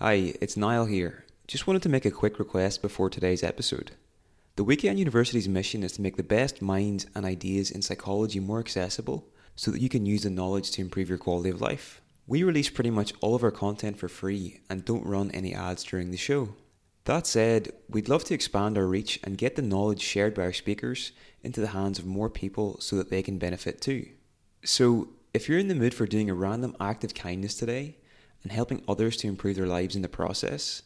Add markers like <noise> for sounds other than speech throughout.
Hi, it's Niall here. Just wanted to make a quick request before today's episode. The Weekend University's mission is to make the best minds and ideas in psychology more accessible so that you can use the knowledge to improve your quality of life. We release pretty much all of our content for free and don't run any ads during the show. That said, we'd love to expand our reach and get the knowledge shared by our speakers into the hands of more people so that they can benefit too. So, if you're in the mood for doing a random act of kindness today, and helping others to improve their lives in the process,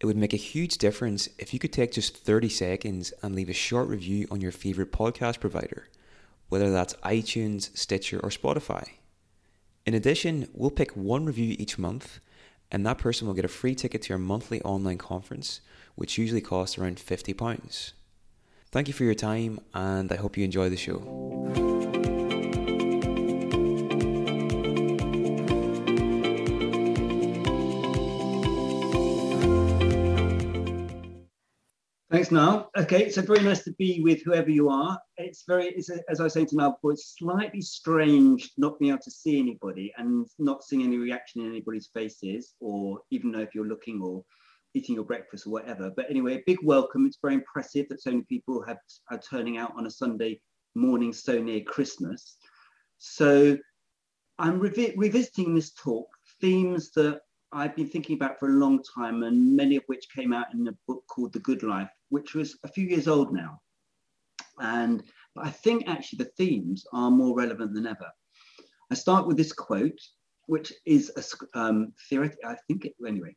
it would make a huge difference if you could take just 30 seconds and leave a short review on your favourite podcast provider, whether that's iTunes, Stitcher, or Spotify. In addition, we'll pick one review each month, and that person will get a free ticket to our monthly online conference, which usually costs around £50. Thank you for your time, and I hope you enjoy the show. Thanks, Niall. Okay, so very nice to be with whoever you are. It's very, it's a, as I was saying to Niall before, it's slightly strange not being able to see anybody and not seeing any reaction in anybody's faces, or even know if you're looking or eating your breakfast or whatever. But anyway, a big welcome. It's very impressive that so many people have, are turning out on a Sunday morning so near Christmas. So I'm revi- revisiting this talk, themes that I've been thinking about for a long time, and many of which came out in a book called The Good Life, which was a few years old now. And but I think actually the themes are more relevant than ever. I start with this quote, which is a um, theoretic, I think it, anyway,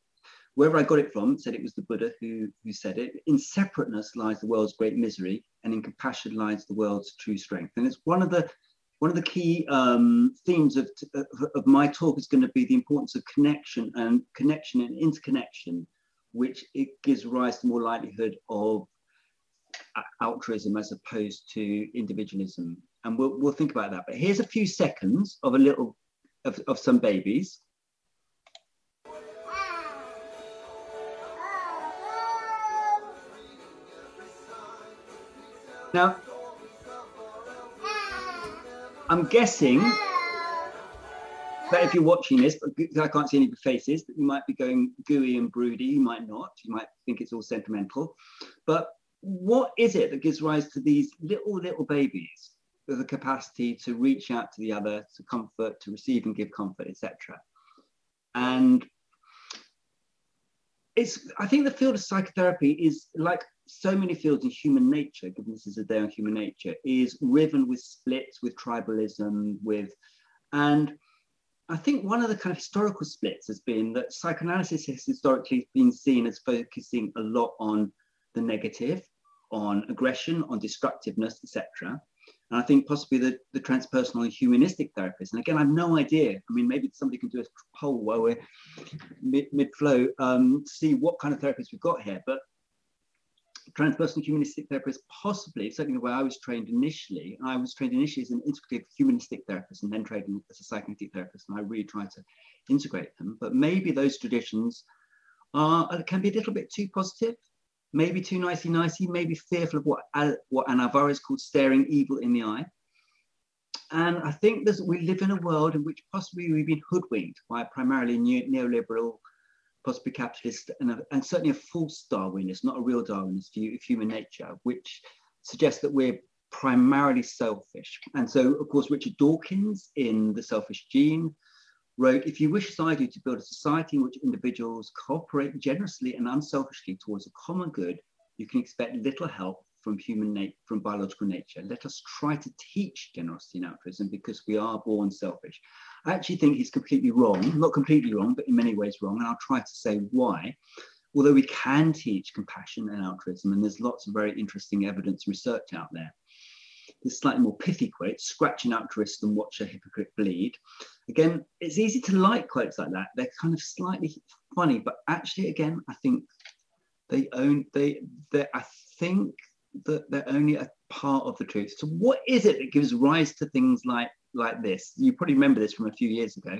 wherever I got it from, said it was the Buddha who, who said it. In separateness lies the world's great misery, and in compassion lies the world's true strength. And it's one of the one of the key um, themes of, of my talk is going to be the importance of connection and connection and interconnection, which it gives rise to more likelihood of altruism as opposed to individualism. And we'll, we'll think about that. But here's a few seconds of a little of, of some babies. Now, I'm guessing that if you're watching this, I can't see any faces, that you might be going gooey and broody. You might not. You might think it's all sentimental. But what is it that gives rise to these little, little babies with the capacity to reach out to the other, to comfort, to receive and give comfort, etc.? And it's, I think the field of psychotherapy is like so many fields in human nature, given this is a day on human nature, is riven with splits, with tribalism, with, and I think one of the kind of historical splits has been that psychoanalysis has historically been seen as focusing a lot on the negative, on aggression, on destructiveness, etc. And I think possibly the, the transpersonal and humanistic therapist, and again, I have no idea. I mean, maybe somebody can do a poll while we're mid, mid-flow, um, see what kind of therapists we've got here. But transpersonal humanistic therapist, possibly, certainly the way I was trained initially, I was trained initially as an integrative humanistic therapist and then trained as a psychoanalytic therapist, and I really try to integrate them. But maybe those traditions are uh, can be a little bit too positive, maybe too nicey nicey, maybe fearful of what, what Anna Alvarez called staring evil in the eye. And I think that we live in a world in which possibly we've been hoodwinked by primarily neoliberal possibly capitalist, and, a, and certainly a false Darwinist, not a real Darwinist view of human nature, which suggests that we're primarily selfish. And so, of course, Richard Dawkins in The Selfish Gene wrote If you wish, do, to build a society in which individuals cooperate generously and unselfishly towards a common good, you can expect little help from human nature, from biological nature. Let us try to teach generosity and altruism because we are born selfish. I actually think he's completely wrong, not completely wrong, but in many ways wrong. And I'll try to say why. Although we can teach compassion and altruism, and there's lots of very interesting evidence research out there. This slightly more pithy quote, scratch an altruist and watch a hypocrite bleed. Again, it's easy to like quotes like that. They're kind of slightly funny, but actually, again, I think they own they they I think that they're only a part of the truth. So what is it that gives rise to things like like this. You probably remember this from a few years ago.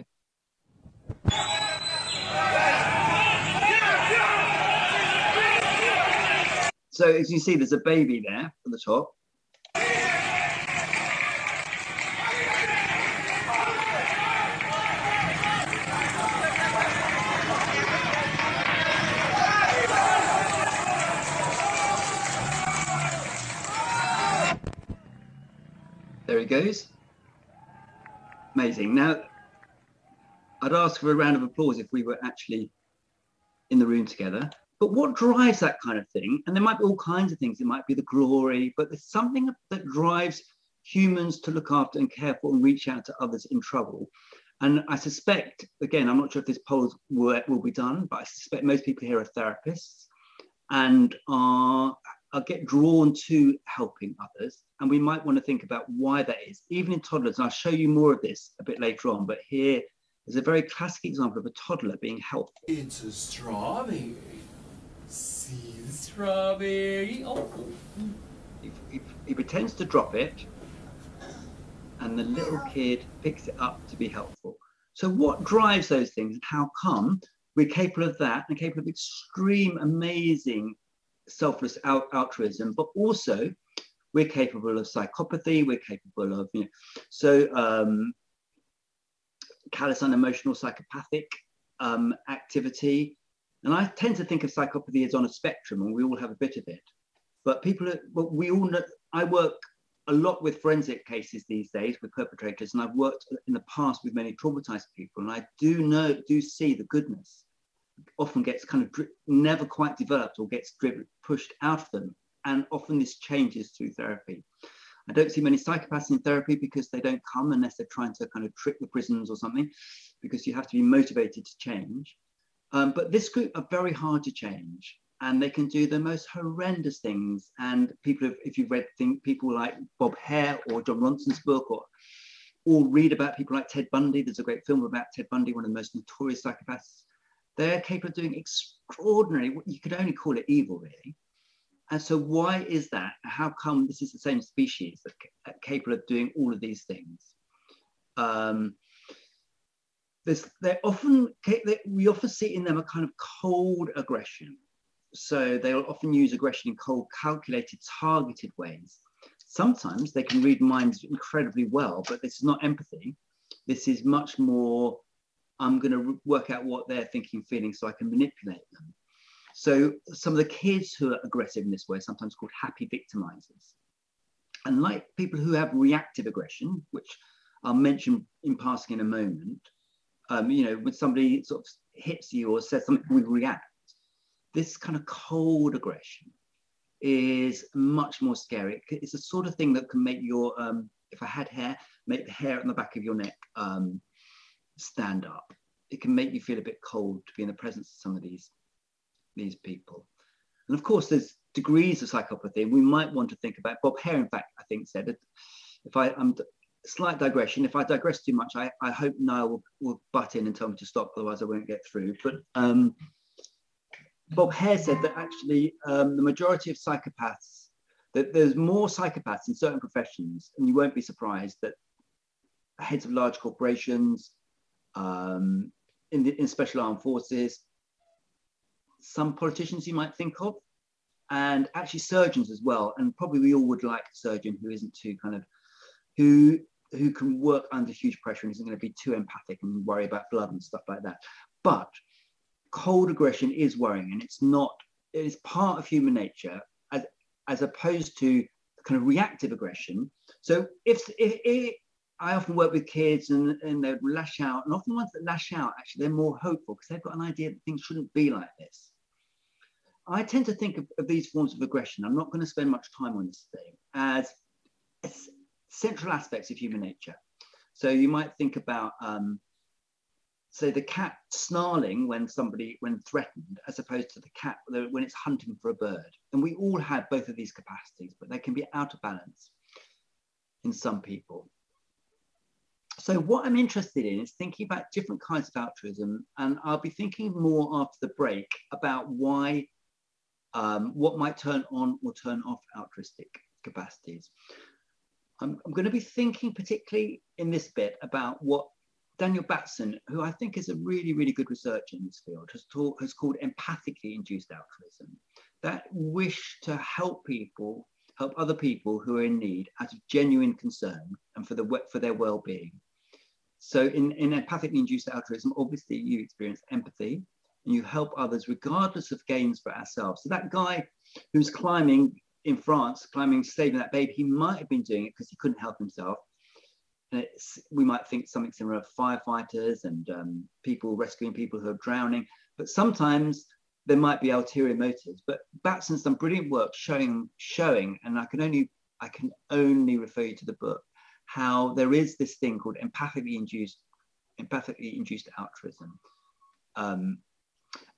So as you see, there's a baby there at the top. There he goes. Amazing. Now, I'd ask for a round of applause if we were actually in the room together. But what drives that kind of thing? And there might be all kinds of things. It might be the glory, but there's something that drives humans to look after and care for and reach out to others in trouble. And I suspect, again, I'm not sure if this poll will, be done, but I suspect most people here are therapists and are, are get drawn to helping others. And we might want to think about why that is, even in toddlers. And I'll show you more of this a bit later on, but here is a very classic example of a toddler being helpful. It's a strawberry. See the strawberry. Oh, oh. He, he, he pretends to drop it, and the little kid picks it up to be helpful. So, what drives those things, and how come we're capable of that and capable of extreme, amazing, selfless out- altruism, but also we're capable of psychopathy, we're capable of, you know, so um, callous, unemotional, psychopathic um, activity. And I tend to think of psychopathy as on a spectrum, and we all have a bit of it. But people, are, we all know. I work a lot with forensic cases these days with perpetrators, and I've worked in the past with many traumatized people, and I do know, do see the goodness often gets kind of never quite developed or gets driven, pushed out of them, and often this changes through therapy. I don't see many psychopaths in therapy because they don't come unless they're trying to kind of trick the prisons or something, because you have to be motivated to change. Um, but this group are very hard to change and they can do the most horrendous things. And people, have, if you've read think, people like Bob Hare or Jon Ronson's book, or or read about people like Ted Bundy. There's a great film about Ted Bundy, one of the most notorious psychopaths. They're capable of doing extraordinary. What you could only call it evil, really. And so, why is that? How come this is the same species that capable of doing all of these things? Um, this, they're often they, we often see in them a kind of cold aggression. So they'll often use aggression in cold, calculated, targeted ways. Sometimes they can read minds incredibly well, but this is not empathy. This is much more, I'm going to work out what they're thinking, feeling, so I can manipulate them. So some of the kids who are aggressive in this way are sometimes called happy victimizers. And like people who have reactive aggression, which I'll mention in passing in a moment, um, you know, when somebody sort of hits you or says something, we react this kind of cold aggression is much more scary. It's the sort of thing that can make your, um, if I had hair, make the hair on the back of your neck um, stand up. It can make you feel a bit cold to be in the presence of some of these, these people. And of course, there's degrees of psychopathy. We might want to think about, Bob Hare, in fact, I think said. If I, I'm slight digression. If I digress too much, I, I hope Niall will, will butt in and tell me to stop, otherwise I won't get through. But um, Bob Hare said that actually um, the majority of psychopaths, that there's more psychopaths in certain professions, and you won't be surprised that heads of large corporations, um, in, the, in special armed forces, some politicians you might think of, and actually surgeons as well. And probably we all would like a surgeon who isn't too kind of, who who can work under huge pressure and isn't going to be too empathic and worry about blood and stuff like that. But cold aggression is worrying and it's not, it is part of human nature as, as opposed to kind of reactive aggression. So if, if, if I often work with kids and, and they lash out, and often ones that lash out, actually, they're more hopeful because they've got an idea that things shouldn't be like this. I tend to think of, of these forms of aggression, I'm not going to spend much time on this thing, as, as central aspects of human nature. So you might think about um, so the cat snarling when somebody when threatened as opposed to the cat when it's hunting for a bird and we all have both of these capacities but they can be out of balance in some people so what i'm interested in is thinking about different kinds of altruism and i'll be thinking more after the break about why um, what might turn on or turn off altruistic capacities I'm, I'm going to be thinking particularly in this bit about what Daniel Batson, who I think is a really, really good researcher in this field, has, taught, has called empathically induced altruism. That wish to help people, help other people who are in need out of genuine concern and for, the, for their well-being. So in, in empathically induced altruism, obviously you experience empathy and you help others regardless of gains for ourselves. So that guy who's climbing in France, climbing, saving that baby, he might have been doing it because he couldn't help himself. And we might think something similar of firefighters and um, people rescuing people who are drowning. But sometimes there might be ulterior motives. But Batson's done brilliant work showing, showing, and I can only I can only refer you to the book, how there is this thing called empathically induced, empathically induced altruism. Um,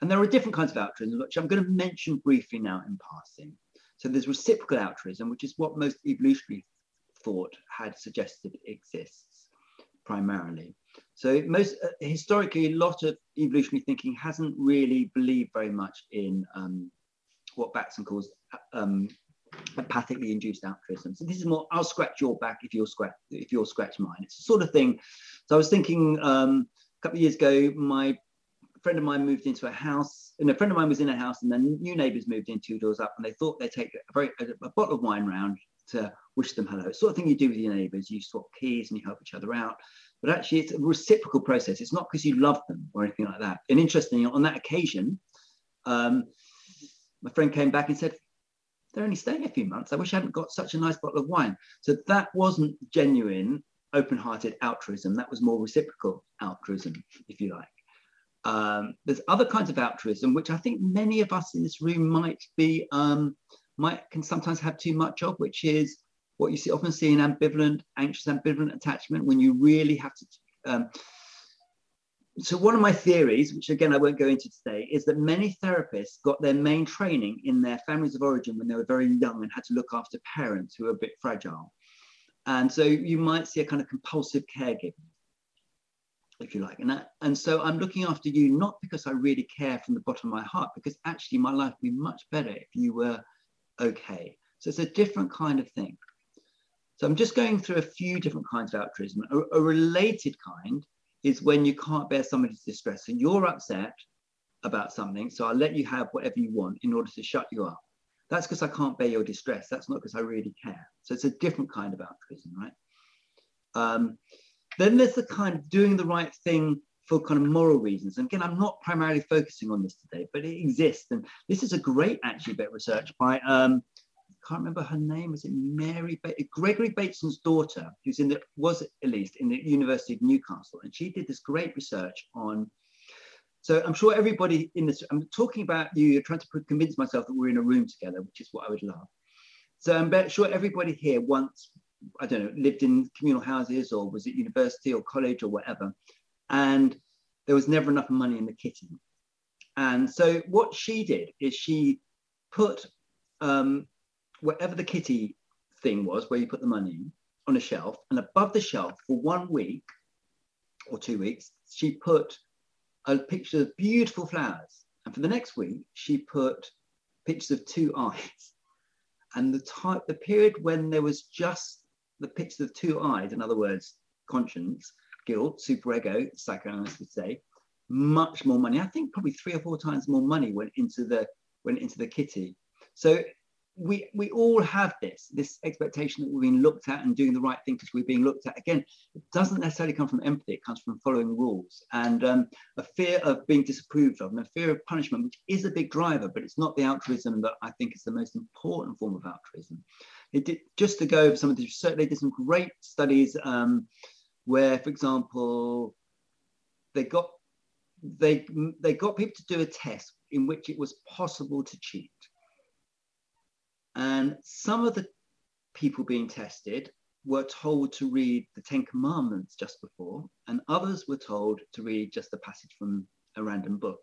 and there are different kinds of altruism, which I'm going to mention briefly now in passing. So there's reciprocal altruism, which is what most evolutionary thought had suggested exists primarily. So most uh, historically, a lot of evolutionary thinking hasn't really believed very much in um, what Batson calls um, empathically induced altruism. So this is more, I'll scratch your back if you'll scratch if you'll scratch mine. It's the sort of thing. So I was thinking um, a couple of years ago, my friend of mine moved into a house, and a friend of mine was in a house, and then new neighbours moved in two doors up, and they thought they'd take a very a, a bottle of wine round to wish them hello. It's Sort of thing you do with your neighbours. You swap keys and you help each other out. But actually, it's a reciprocal process. It's not because you love them or anything like that. And interestingly, on that occasion, um, my friend came back and said, "They're only staying a few months. I wish I hadn't got such a nice bottle of wine." So that wasn't genuine, open-hearted altruism. That was more reciprocal altruism, if you like. Um, there's other kinds of altruism, which I think many of us in this room might be, um, might can sometimes have too much of, which is what you see often see in ambivalent, anxious, ambivalent attachment when you really have to. Um, so one of my theories, which again I won't go into today, is that many therapists got their main training in their families of origin when they were very young and had to look after parents who were a bit fragile. And so you might see a kind of compulsive caregiving if you like. And, and so I'm looking after you not because I really care from the bottom of my heart, because actually my life would be much better if you were okay. So it's a different kind of thing. So I'm just going through a few different kinds of altruism. A, a related kind is when you can't bear somebody's distress. So you're upset about something, so I'll let you have whatever you want in order to shut you up. That's because I can't bear your distress. That's not because I really care. So it's a different kind of altruism, right? Um, then there's the kind of doing the right thing for kind of moral reasons. And again, I'm not primarily focusing on this today, but it exists. And this is a great actually bit of research by um, I can't remember her name. Was it Mary ba- Gregory Bateson's daughter, who's in the was at least in the University of Newcastle, and she did this great research on. So I'm sure everybody in this. I'm talking about you. You're trying to convince myself that we're in a room together, which is what I would love. So I'm sure everybody here once I don't know, lived in communal houses or was at university or college or whatever. And there was never enough money in the kitty. And so what she did is she put um, whatever the kitty thing was, where you put the money on a shelf, and above the shelf for one week or two weeks, she put a picture of beautiful flowers. And for the next week, she put pictures of two eyes. And the type, the period when there was just the picture of two eyes, in other words, conscience, guilt, superego, psychoanalysts would say, much more money. I think probably three or four times more money went into the went into the kitty. So we we all have this this expectation that we're being looked at and doing the right thing because we're being looked at. Again, it doesn't necessarily come from empathy; it comes from following rules and um, a fear of being disapproved of and a fear of punishment, which is a big driver, but it's not the altruism that I think is the most important form of altruism it did, just to go over some of the research, they did some great studies um, where, for example, they got they they got people to do a test in which it was possible to cheat, and some of the people being tested were told to read the Ten Commandments just before, and others were told to read just a passage from a random book.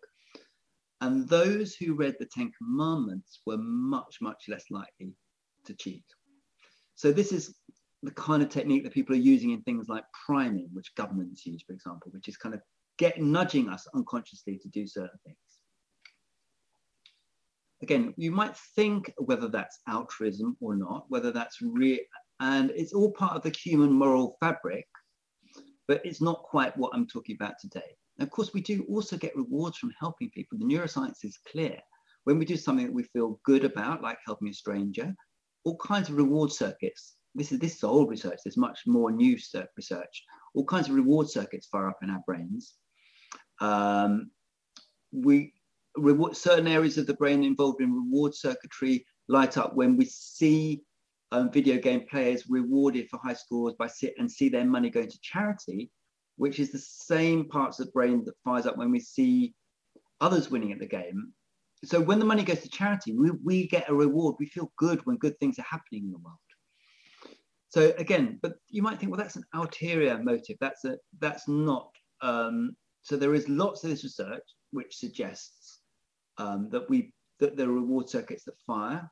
And those who read the Ten Commandments were much, much less likely to cheat. So this is the kind of technique that people are using in things like priming, which governments use, for example, which is kind of get nudging us unconsciously to do certain things. Again, you might think whether that's altruism or not, whether that's real, and it's all part of the human moral fabric, but it's not quite what I'm talking about today. of course, we do also get rewards from helping people. The neuroscience is clear. When we do something that we feel good about, like helping a stranger, all kinds of reward circuits. This is this is old research. There's much more new research. All kinds of reward circuits fire up in our brains. Um, we reward certain areas of the brain involved in reward circuitry, light up when we see um, video game players rewarded for high scores by sit and see their money going to charity, which is the same parts of the brain that fires up when we see others winning at the game. So when the money goes to charity, we, we get a reward. We feel good when good things are happening in the world. So again, but you might think, well, that's an ulterior motive. That's a that's not. Um, so there is lots of this research which suggests um, that we that are reward circuits that fire.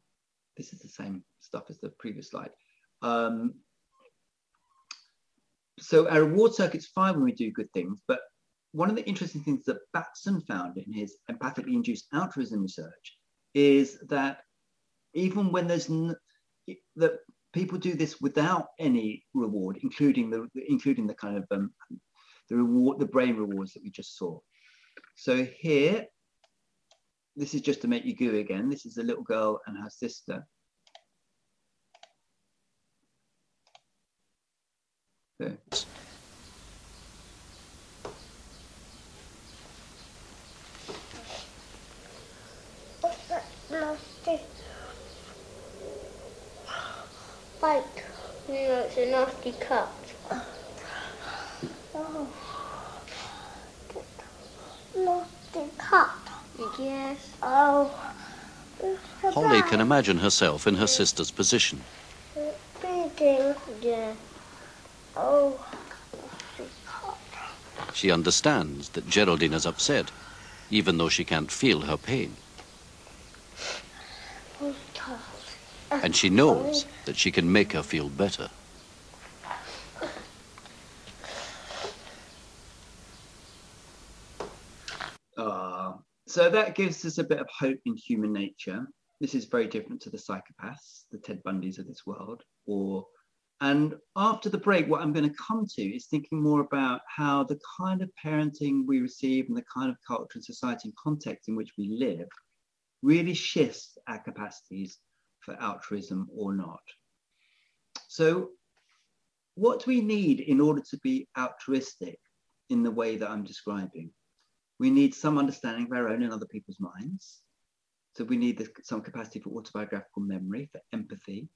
This is the same stuff as the previous slide. Um, so our reward circuits fire when we do good things, but one of the interesting things that Batson found in his empathically induced altruism research is that even when there's n- that people do this without any reward, including the including the kind of um, the reward, the brain rewards that we just saw. So here, this is just to make you goo again. This is a little girl and her sister. There. What's that nasty bite? You know, it's a nasty cut. Oh. Nasty cut. Yes. Oh. Holly can imagine herself in her sister's position. Bleeding. Yeah. Oh. She understands that Geraldine is upset, even though she can't feel her pain. Tough. And she knows that she can make her feel better. So that gives us a bit of hope in human nature. This is very different to the psychopaths, the Ted Bundys of this world. Or, and after the break, what I'm going to come to is thinking more about how the kind of parenting we receive and the kind of culture and society and context in which we live really shifts our capacities for altruism or not. So, what do we need in order to be altruistic in the way that I'm describing? We need some understanding of our own and other people's minds. So we need some capacity for autobiographical memory, for empathy.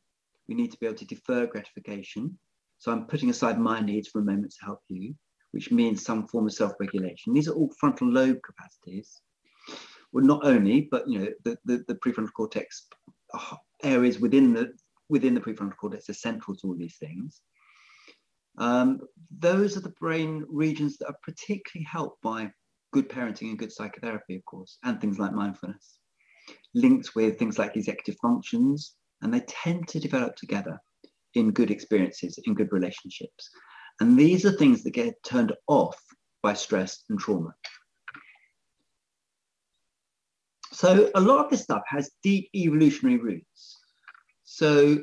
We need to be able to defer gratification. So I'm putting aside my needs for a moment to help you, which means some form of self-regulation. These are all frontal lobe capacities. Well, not only, but you know, the, the, the prefrontal cortex uh, areas within the within the prefrontal cortex are central to all these things. Um, those are the brain regions that are particularly helped by good parenting and good psychotherapy, of course, and things like mindfulness, linked with things like executive functions, and they tend to develop together in good experiences, in good relationships. And these are things that get turned off by stress and trauma. So a lot of this stuff has deep evolutionary roots. So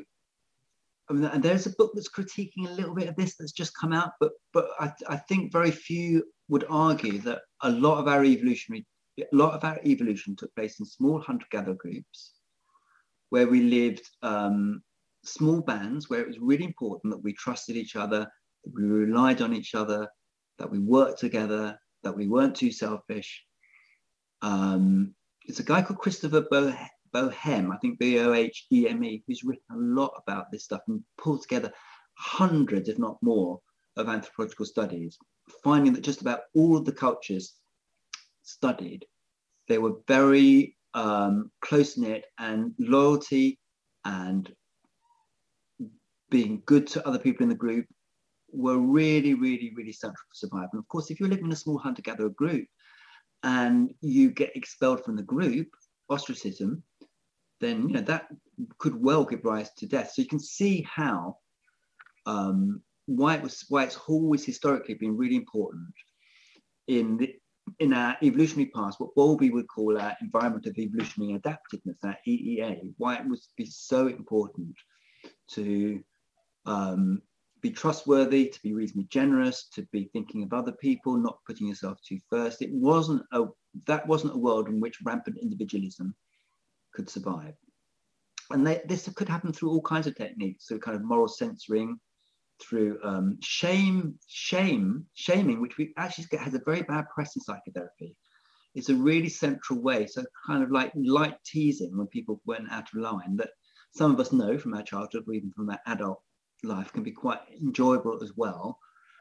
I mean, and there's a book that's critiquing a little bit of this that's just come out, but but I, I think very few would argue that a lot of our evolutionary a lot of our evolution took place in small hunter-gatherer groups where we lived um, small bands where it was really important that we trusted each other, that we relied on each other, that we worked together, that we weren't too selfish. Um, it's a guy called Christopher Boh- Bohem, I think B O H E M E, who's written a lot about this stuff and pulled together hundreds, if not more, of anthropological studies, finding that just about all of the cultures studied, they were very um, close knit and loyalty and being good to other people in the group were really, really, really central for survival. And of course, if you're living in a small hunter gatherer group and you get expelled from the group, ostracism, then you know that could well give rise to death. So you can see how um, why it was why it's always historically been really important in the, in our evolutionary past, what Bowlby would call our environment of evolutionary adaptiveness, our EEA, why it would be so important to um, be trustworthy, to be reasonably generous, to be thinking of other people, not putting yourself too first. It wasn't a that wasn't a world in which rampant individualism could survive. And they, this could happen through all kinds of techniques, so kind of moral censoring, through um, shame, shame, shaming, which we actually get, has a very bad press in psychotherapy. it's a really central way. So kind of like light teasing when people went out of line that some of us know from our childhood or even from our adult life can be quite enjoyable as well,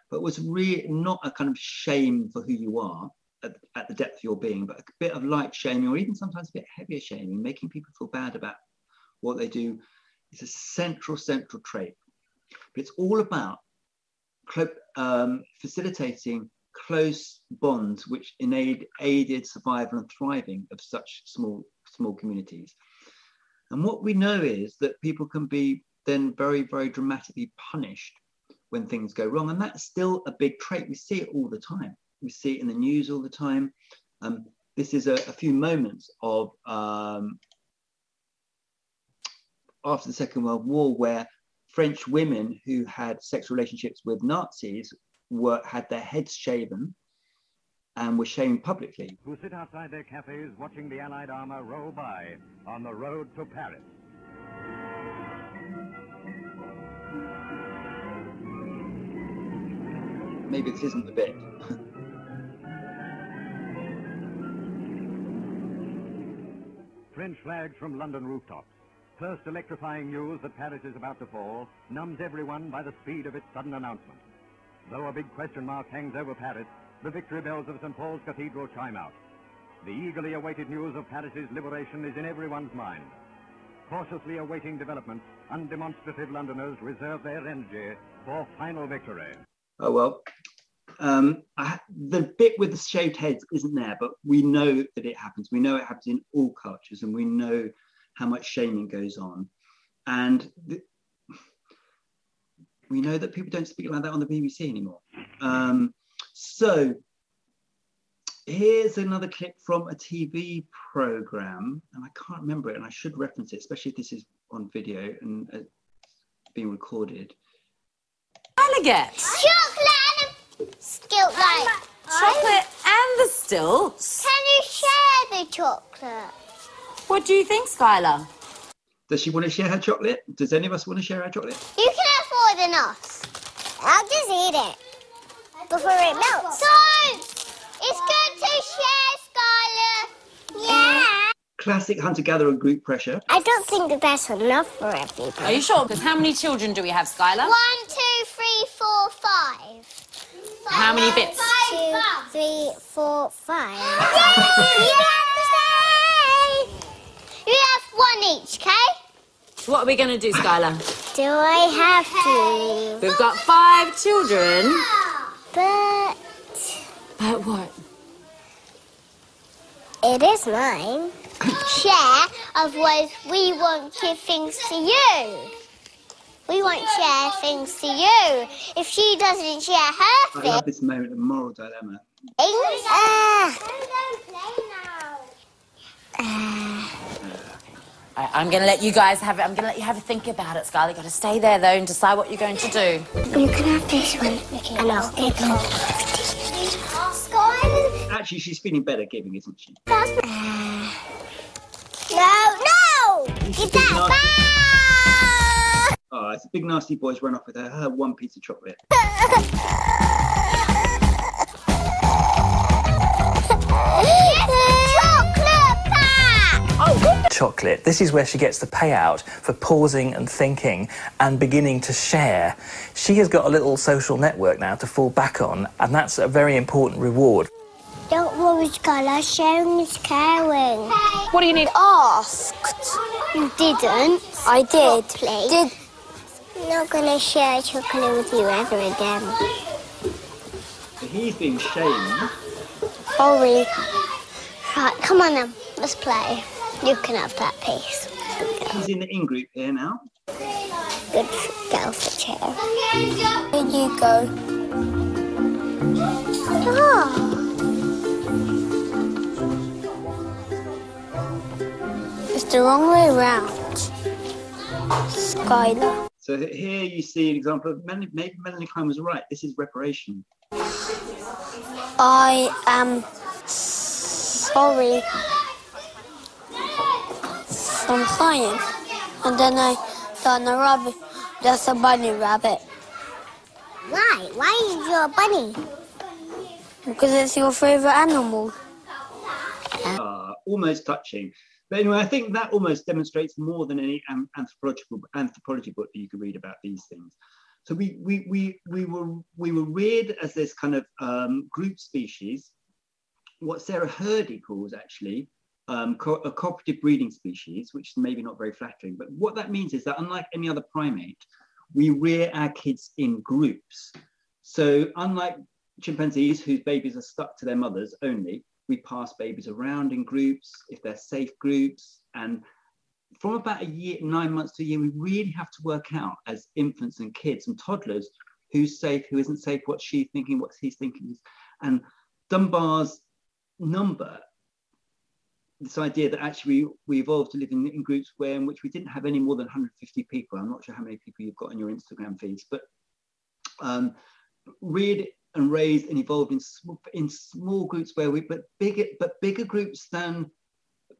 but was really not a kind of shame for who you are at, at the depth of your being, but a bit of light shaming or even sometimes a bit heavier shaming, making people feel bad about what they do. is a central, central trait. But it's all about um, facilitating close bonds which aid, aided survival and thriving of such small, small communities. And what we know is that people can be then very, very dramatically punished when things go wrong. And that's still a big trait. We see it all the time. We see it in the news all the time. Um, this is a, a, few moments of um, after the Second World War where French women who had sexual relationships with Nazis were had their heads shaven and were shamed publicly. Who sit outside their cafes watching the Allied armor roll by on the road to Paris. Maybe this isn't the bit. <laughs> French flags from London rooftops. First electrifying news that Paris is about to fall numbs everyone by the speed of its sudden announcement. Though a big question mark hangs over Paris, the victory bells of St. Paul's Cathedral chime out. The eagerly awaited news of Paris's liberation is in everyone's mind. Cautiously awaiting developments, undemonstrative Londoners reserve their energy for final victory. Oh, well, um, I, the bit with the shaved heads isn't there, but we know that it happens. We know it happens in all cultures, and we know how much shaming goes on. And the, we know that people don't speak like that on the BBC anymore. Um, so here's another clip from a TV program, and I can't remember it, and I should reference it, especially if this is on video and uh, being recorded. Elegant. Chocolate and stilt like. Chocolate and the stilts. Can you share the chocolate? What do you think, Skylar? Does she want to share her chocolate? Does any of us want to share our chocolate? You can have more than us. I'll just eat it before it melts. Don't! It's good to share, Skylar. Yeah. Classic hunter-gatherer group pressure. I don't think that that's enough for everybody. Are you sure? Because how many children do we have, Skylar? One, two, three, four, five. Five how many bits? Two, three, four, five. Yay! Yay! <laughs> You have one each, okay? What are we going to do, Skylar? Do I have to? We've got five children. But. But what? It is mine. share, otherwise, we won't give things to you. We won't share things to you. If she doesn't share her I love this moment of moral dilemma. things. Uh, uh, I, I'm going to let you guys have it. I'm going to let you have a think about it, Skylar. You've got to stay there, though, and decide what you're going to do. you can have this one, and I'll take one. Actually, she's feeling better giving, isn't she? No, no! Get that back! Oh, it's a big nasty boy's run off with her, uh, her one piece of chocolate. chocolate. This is where she gets the payout for pausing and thinking and beginning to share. She has got a little social network now to fall back on, and that's a very important reward. Don't worry, Skylar. Sharing is caring. What do you need? Asked. You didn't. I did. Properly. Did I'm not gonna share chocolate with you ever again. So he's being shamed. Sorry. Oh, right, come on then. Let's play. You can have that piece. He's in the in group here now. Good girl for chair. Here you go. Oh. It's the wrong way round. Skylar. So here you see an example of Melanie, maybe Melanie Klein was right. This is reparation. I am sorry. I'm crying. And then I done a rabbit. That's a bunny rabbit. Why? Why is you a bunny? Because it's your favorite animal. Ah, almost touching. But anyway, I think that almost demonstrates more than any anthropological anthropology book that you could read about these things. So we we we we were we were reared as this kind of um, group species, what Sarah Hrdy calls actually um, co- a cooperative breeding species, which is maybe not very flattering. But what that means is that unlike any other primate, we rear our kids in groups. So unlike chimpanzees whose babies are stuck to their mothers only, we pass babies around in groups if they're safe groups and from about a year, nine months to a year, we really have to work out as infants and kids and toddlers who's safe, who isn't safe, what's she thinking, what's he thinking. And Dunbar's number, this idea that actually we, we evolved to live in, in groups where in which we didn't have any more than 150 people. I'm not sure how many people you've got on your Instagram feeds, but um, reared and raised and evolved in, in small groups where we, but bigger, but bigger groups than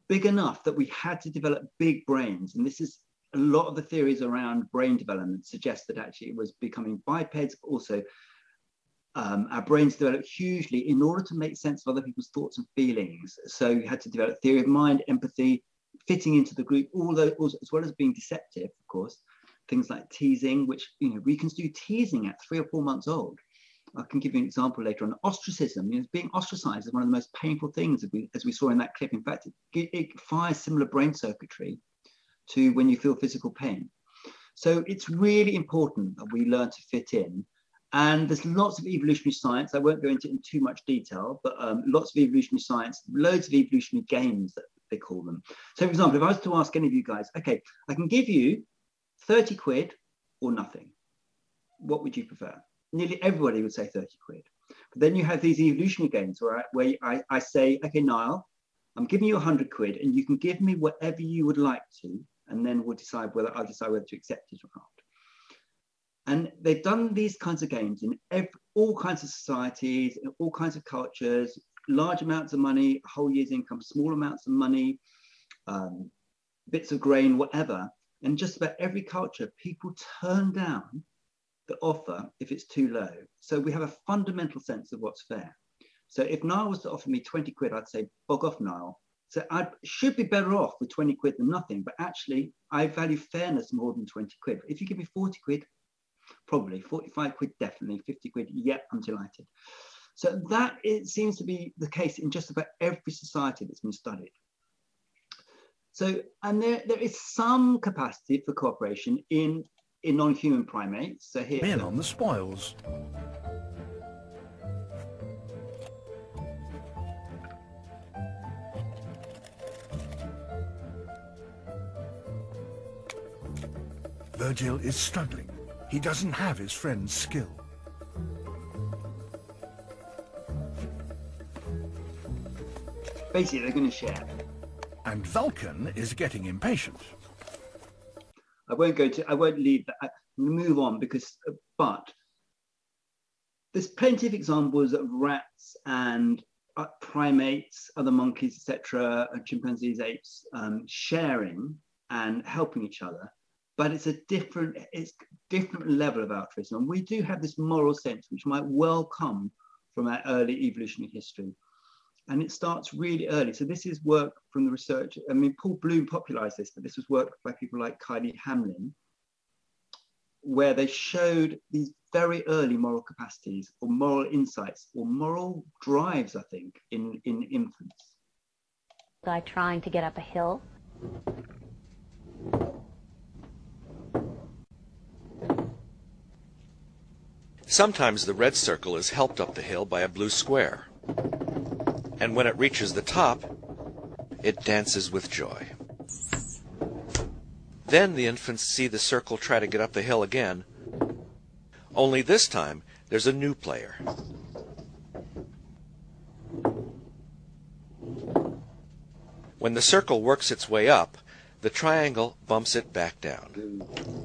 big enough that we had to develop big brains. And this is a lot of the theories around brain development suggest that actually it was becoming bipeds, also um, our brains developed hugely in order to make sense of other people's thoughts and feelings. So you had to develop theory of mind, empathy, fitting into the group, all those, as well as being deceptive, of course. Things like teasing, which you know we can do teasing at three or four months old. I can give you an example later on. Ostracism, you know, being ostracized is one of the most painful things, as we, as we saw in that clip. In fact, it, it fires similar brain circuitry to when you feel physical pain. So it's really important that we learn to fit in. And there's lots of evolutionary science. I won't go into it in too much detail, but um, lots of evolutionary science, loads of evolutionary games that they call them. So, for example, if I was to ask any of you guys, okay, I can give you 30 quid or nothing. What would you prefer? Nearly everybody would say 30 quid. But then you have these evolutionary games where I, where I, I say, okay, Niall, I'm giving you 100 quid and you can give me whatever you would like to, and then we'll decide whether I'll decide whether to accept it or not. And they've done these kinds of games in every, all kinds of societies, in all kinds of cultures, large amounts of money, a whole year's income, small amounts of money, um, bits of grain, whatever. And just about every culture, people turn down the offer if it's too low. So we have a fundamental sense of what's fair. So if Niall was to offer me 20 quid, I'd say, bog off, Niall. So I should be better off with 20 quid than nothing, but actually I value fairness more than 20 quid. If you give me 40 quid, probably 45 quid, definitely 50 quid, yeah, I'm delighted. So that it seems to be the case in just about every society that's been studied. So, and there, there is some capacity for cooperation in in non-human primates. So here, men on the spoils. Virgil is struggling. He doesn't have his friend's skill. Basically, they're going to share. And Vulcan is getting impatient. I won't go to, I won't leave that, I move on because, but there's plenty of examples of rats and uh, primates, other monkeys, etc., chimpanzees, apes, um, sharing and helping each other. But it's a different, it's different level of altruism. And we do have this moral sense, which might well come from our early evolutionary history and it starts really early. So this is work from the research. I mean, Paul Bloom popularized this, but this was work by people like Kiley Hamlin, where they showed these very early moral capacities or moral insights or moral drives, I think, in, in infants. Guy trying to get up a hill. Sometimes the red circle is helped up the hill by a blue square and when it reaches the top, it dances with joy. Then the infants see the circle try to get up the hill again, only this time there's a new player. When the circle works its way up, the triangle bumps it back down.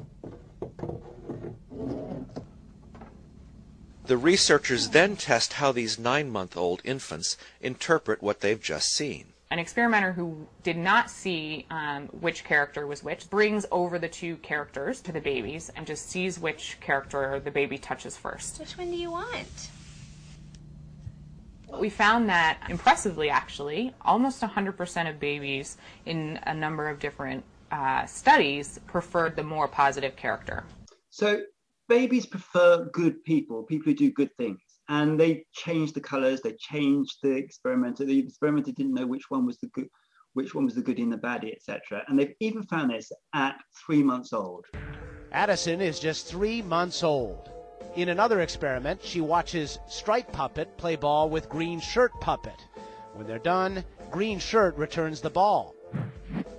The researchers then test how these nine month old infants interpret what they've just seen. An experimenter who did not see um, which character was which brings over the two characters to the babies and just sees which character the baby touches first. Which one do you want? We found that, impressively actually, almost 100% of babies in a number of different uh, studies preferred the more positive character. So babies prefer good people, people who do good things. And they changed the colors, they changed the experimenter. The experimenter didn't know which one was the good, which one was the goodie and the baddie, etc. And they've even found this at three months old. Addison is just three months old. In another experiment, she watches Stripe Puppet play ball with Green Shirt Puppet. When they're done, Green Shirt returns the ball.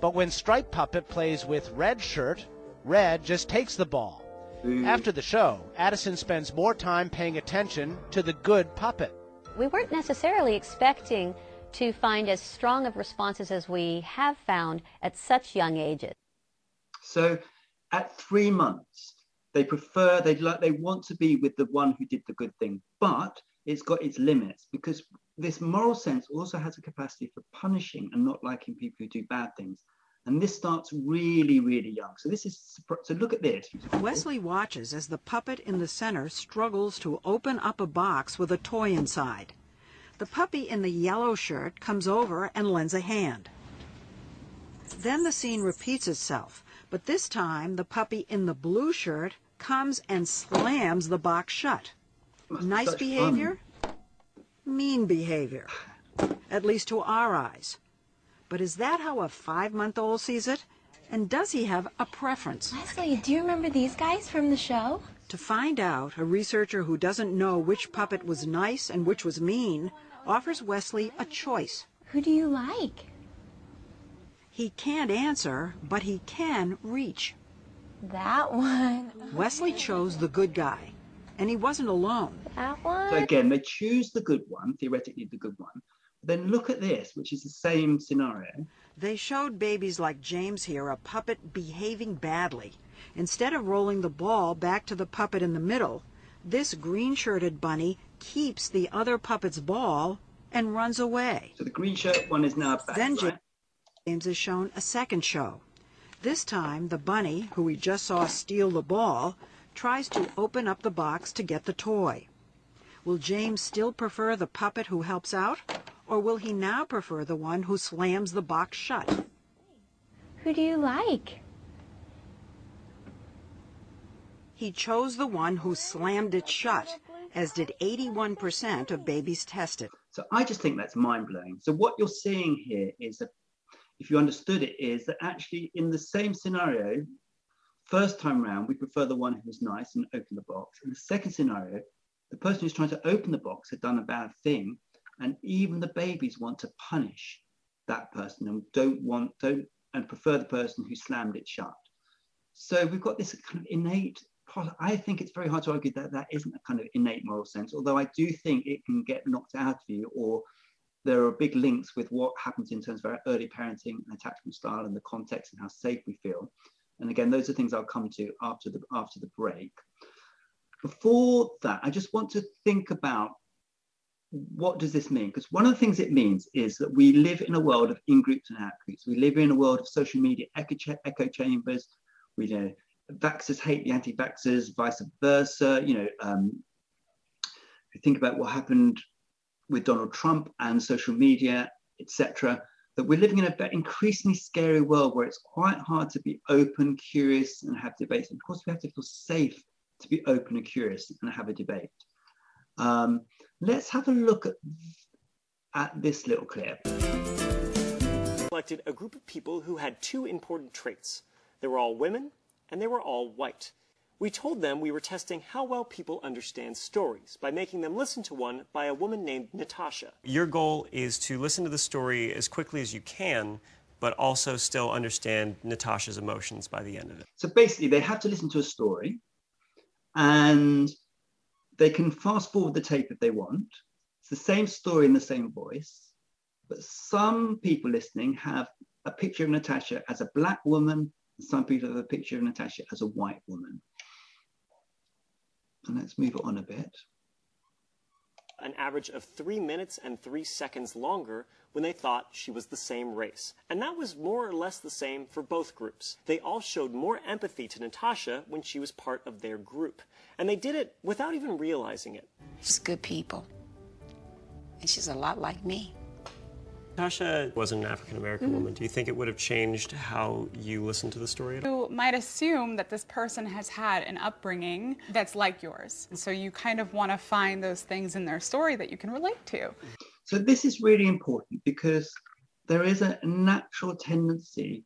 But when Stripe Puppet plays with Red Shirt, Red just takes the ball. Mm. After the show, Addison spends more time paying attention to the good puppet. We weren't necessarily expecting to find as strong of responses as we have found at such young ages. So at three months, they prefer, they like, they want to be with the one who did the good thing, but it's got its limits because this moral sense also has a capacity for punishing and not liking people who do bad things. And this starts really, really young. So this is so look at this. Wesley watches as the puppet in the center struggles to open up a box with a toy inside. The puppy in the yellow shirt comes over and lends a hand. Then the scene repeats itself, but this time the puppy in the blue shirt comes and slams the box shut. Nice behavior? Mean behavior. At least to our eyes. But is that how a five-month-old sees it? And does he have a preference? Leslie, do you remember these guys from the show? To find out, a researcher who doesn't know which puppet was nice and which was mean offers Wesley a choice. Who do you like? He can't answer, but he can reach. That one. Wesley chose the good guy, and he wasn't alone. That one? So again, they choose the good one, theoretically the good one, then look at this, which is the same scenario. They showed babies like James here a puppet behaving badly. Instead of rolling the ball back to the puppet in the middle, this green-shirted bunny keeps the other puppet's ball and runs away. So the green shirt one is now back, Then right? James is shown a second show. This time, the bunny, who we just saw steal the ball, tries to open up the box to get the toy. Will James still prefer the puppet who helps out, or will he now prefer the one who slams the box shut? Who do you like? He chose the one who slammed it shut, as did 81% of babies tested. So I just think that's mind blowing. So what you're seeing here is that, if you understood it, is that actually in the same scenario, first time round, we prefer the one who's nice and open the box. In the second scenario, the person who's trying to open the box had done a bad thing, and even the babies want to punish that person and don't want don't and prefer the person who slammed it shut. So we've got this kind of innate. I think it's very hard to argue that that isn't a kind of innate moral sense, although I do think it can get knocked out of you, or there are big links with what happens in terms of our early parenting and attachment style and the context and how safe we feel. And again, those are things I'll come to after the after the break. Before that, I just want to think about what does this mean? Because one of the things it means is that we live in a world of in groups and out groups. We live in a world of social media echo, ch- echo chambers. We know vaxxers hate the anti-vaxxers, vice versa. You know, um, if you think about what happened with Donald Trump and social media, etc., that we're living in an increasingly scary world where it's quite hard to be open, curious, and have debates. And of course, we have to feel safe to be open and curious and have a debate. Um, let's have a look at, at this little clip. We selected a group of people who had two important traits. They were all women and they were all white. We told them we were testing how well people understand stories by making them listen to one by a woman named Natasha. Your goal is to listen to the story as quickly as you can, but also still understand Natasha's emotions by the end of it. So basically, they have to listen to a story and they can fast forward the tape if they want. It's the same story in the same voice, but some people listening have a picture of Natasha as a black woman, and some people have a picture of Natasha as a white woman. And let's move it on a bit. An average of three minutes and three seconds longer when they thought she was the same race. And that was more or less the same for both groups. They all showed more empathy to Natasha when she was part of their group. And they did it without even realizing it. She's good people. and she's a lot like me. Natasha wasn't an African American Mhm. woman. Do you think it would have changed how you listened to the story at all? You might assume that this person has had an upbringing that's like yours. And so you kind of want to find those things in their story that you can relate to. So this is really important because there is a natural tendency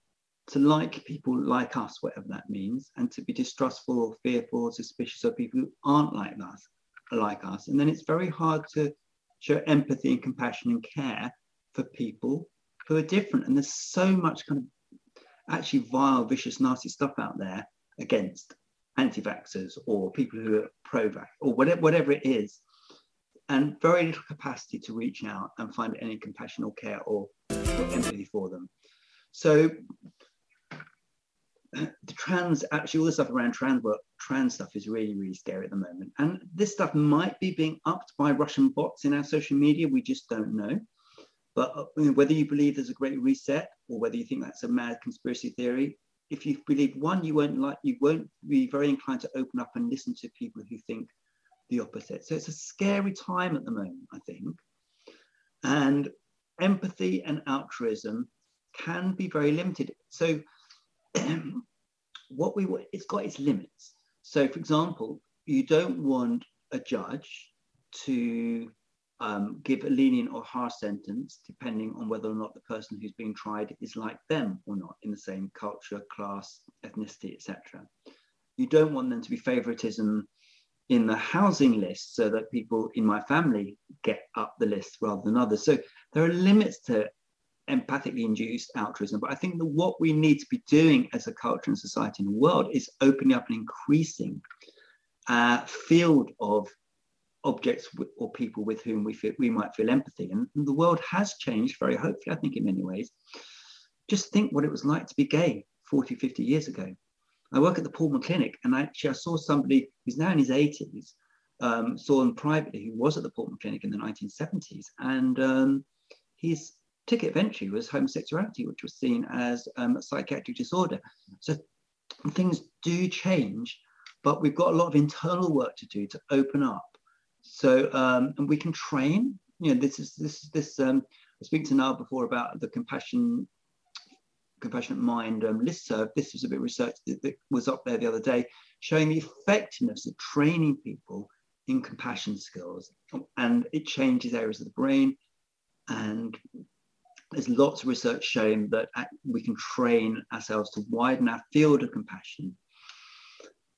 to like people like us, whatever that means, and to be distrustful or fearful or suspicious of people who aren't like us, like us. And then it's very hard to show empathy and compassion and care for people who are different. And there's so much kind of actually vile, vicious, nasty stuff out there against anti-vaxxers or people who are pro-vax or whatever, whatever it is and very little capacity to reach out and find any compassion or care or, or empathy for them. So <clears throat> the trans, actually all the stuff around trans work, trans stuff is really, really scary at the moment. And this stuff might be being upped by Russian bots in our social media. We just don't know. But uh, whether you believe there's a great reset or whether you think that's a mad conspiracy theory, if you believe one, you won't like, you won't be very inclined to open up and listen to people who think the opposite. So it's a scary time at the moment, I think. And empathy and altruism can be very limited. So <clears throat> what we it's got its limits. So for example, you don't want a judge to um, give a lenient or harsh sentence depending on whether or not the person who's being tried is like them or not in the same culture, class, ethnicity, etc. You don't want them to be favoritism in the housing list so that people in my family get up the list rather than others. So there are limits to empathically induced altruism. But I think that what we need to be doing as a culture and society in the world is opening up and increasing a field of objects or people with whom we feel we might feel empathy. And the world has changed very hopefully, I think, in many ways. Just think what it was like to be gay 40, 50 years ago. I work at the Portman Clinic, and actually I saw somebody who's now in his 80s, um, saw him privately, who was at the Portman Clinic in the 1970s, and um, his ticket of entry was homosexuality, which was seen as um, a psychiatric disorder. So things do change, but we've got a lot of internal work to do to open up. So um, and we can train. You know, this is this is this. Um, I speak to Niall before about the compassion compassionate mind um, listserv. This was a bit research that, that was up there the other day, showing the effectiveness of training people in compassion skills, and it changes areas of the brain. And there's lots of research showing that we can train ourselves to widen our field of compassion,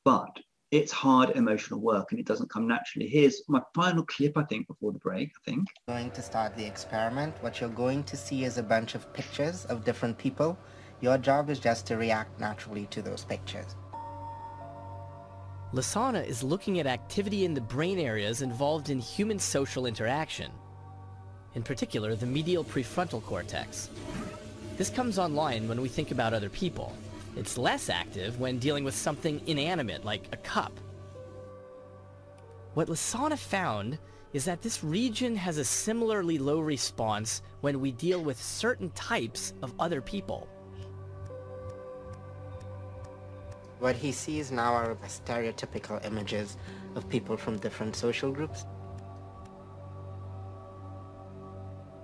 but it's hard emotional work and it doesn't come naturally. Here's my final clip, I think, before the break. I think. going to start the experiment. What you're going to see is a bunch of pictures of different people. Your job is just to react naturally to those pictures. Lasana is looking at activity in the brain areas involved in human social interaction, in particular the medial prefrontal cortex. This comes online when we think about other people. It's less active when dealing with something inanimate like a cup. What Lasana found is that this region has a similarly low response when we deal with certain types of other people. What he sees now are stereotypical images of people from different social groups.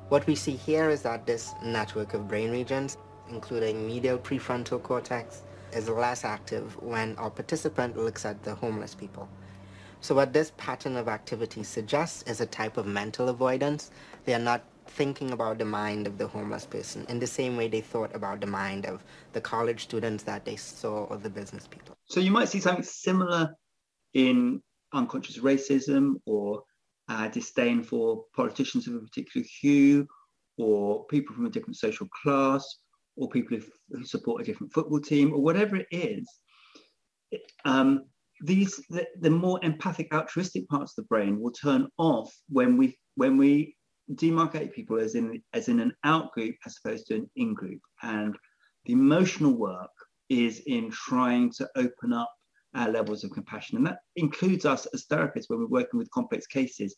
What we see here is that this network of brain regions, including medial prefrontal cortex, is less active when our participant looks at the homeless people. So what this pattern of activity suggests is a type of mental avoidance. They are not thinking about the mind of the homeless person in the same way they thought about the mind of the college students that they saw or the business people. So you might see something similar in unconscious racism or uh, disdain for politicians of a particular hue or people from a different social class or people who, support a different football team or whatever it is. Um, these the, the more empathic altruistic parts of the brain will turn off when we when we demarcate people as in as in an out group as opposed to an in group and the emotional work is in trying to open up our levels of compassion and that includes us as therapists when we're working with complex cases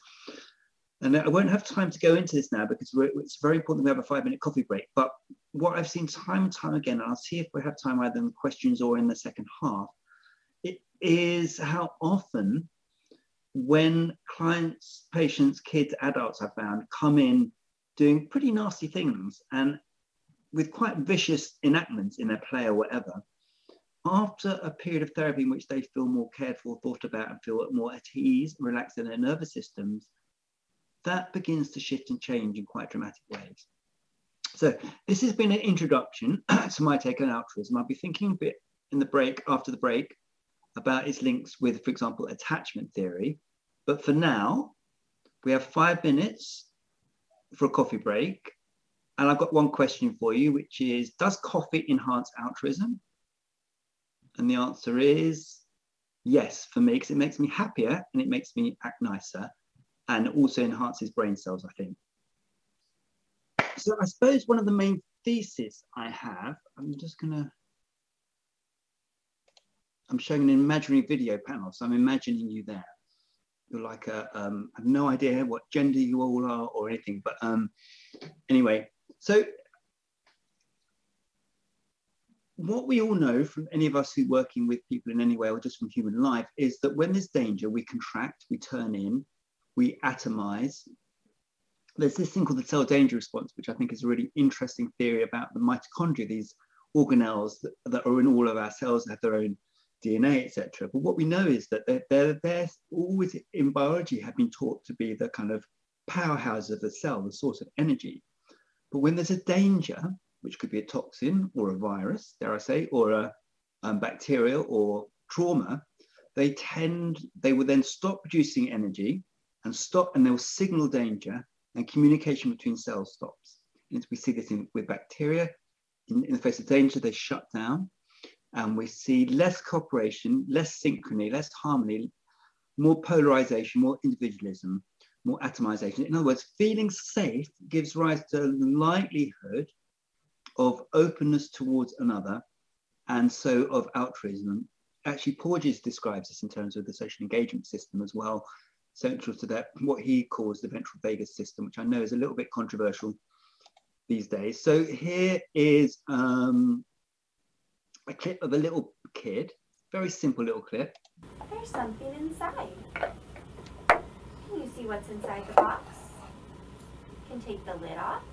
and I won't have time to go into this now because it's very important we have a five minute coffee break. But what I've seen time and time again, and I'll see if we have time either in questions or in the second half, it is how often when clients, patients, kids, adults I've found come in doing pretty nasty things and with quite vicious enactments in their play or whatever, after a period of therapy in which they feel more cared for, thought about, and feel more at ease, relaxed in their nervous systems, that begins to shift and change in quite dramatic ways. So this has been an introduction <clears throat> to my take on altruism. I'll be thinking a bit in the break, after the break, about its links with, for example, attachment theory. But for now, we have five minutes for a coffee break. And I've got one question for you, which is Does coffee enhance altruism? And the answer is yes, for me, because it makes me happier and it makes me act nicer and also enhances brain cells, I think. So I suppose one of the main theses I have, I'm just gonna, I'm showing an imaginary video panel, so I'm imagining you there. You're like a, um, I have no idea what gender you all are or anything, but um, anyway, so what we all know from any of us who working with people in any way or just from human life is that when there's danger, we contract, we turn in, we atomize. There's this thing called the cell danger response, which I think is a really interesting theory about the mitochondria, these organelles that, that are in all of our cells have their own DNA, etc. But what we know is that they're, they're, they're always in biology have been taught to be the kind of powerhouse of the cell, the source of energy. But when there's a danger, which could be a toxin or a virus, dare I say, or a um, bacterial or trauma, they tend, they will then stop producing energy and stop, and they'll signal danger, and communication between cells stops. And we see this in, with bacteria. In, in the face of danger, they shut down, and we see less cooperation, less synchrony, less harmony, more polarization, more individualism, more atomization. In other words, feeling safe gives rise to likelihood of openness towards another and so of altruism. Actually, Porges describes this in terms of the social engagement system as well, central to that, what he calls the ventral vagus system, which I know is a little bit controversial these days. So here is um, a clip of a little kid, very simple little clip. There's something inside. Can you see what's inside the box? You can take the lid off.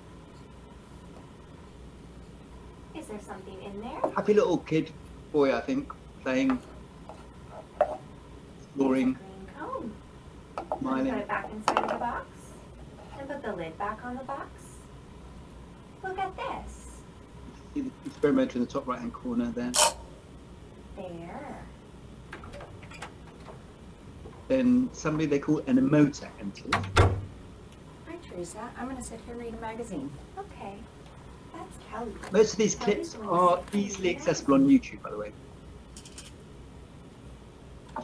Is there something in there? Happy little kid boy, I think, playing, exploring, Green cone. Put it back inside of the box. And put the lid back on the box. Look at this. See the experimenter in the top right hand corner there. There. Then somebody they call an emoter enters. Hi, Teresa. I'm going to sit here and read a magazine. Okay. That's Kelly. Most of these clips are easily accessible on YouTube, by the way.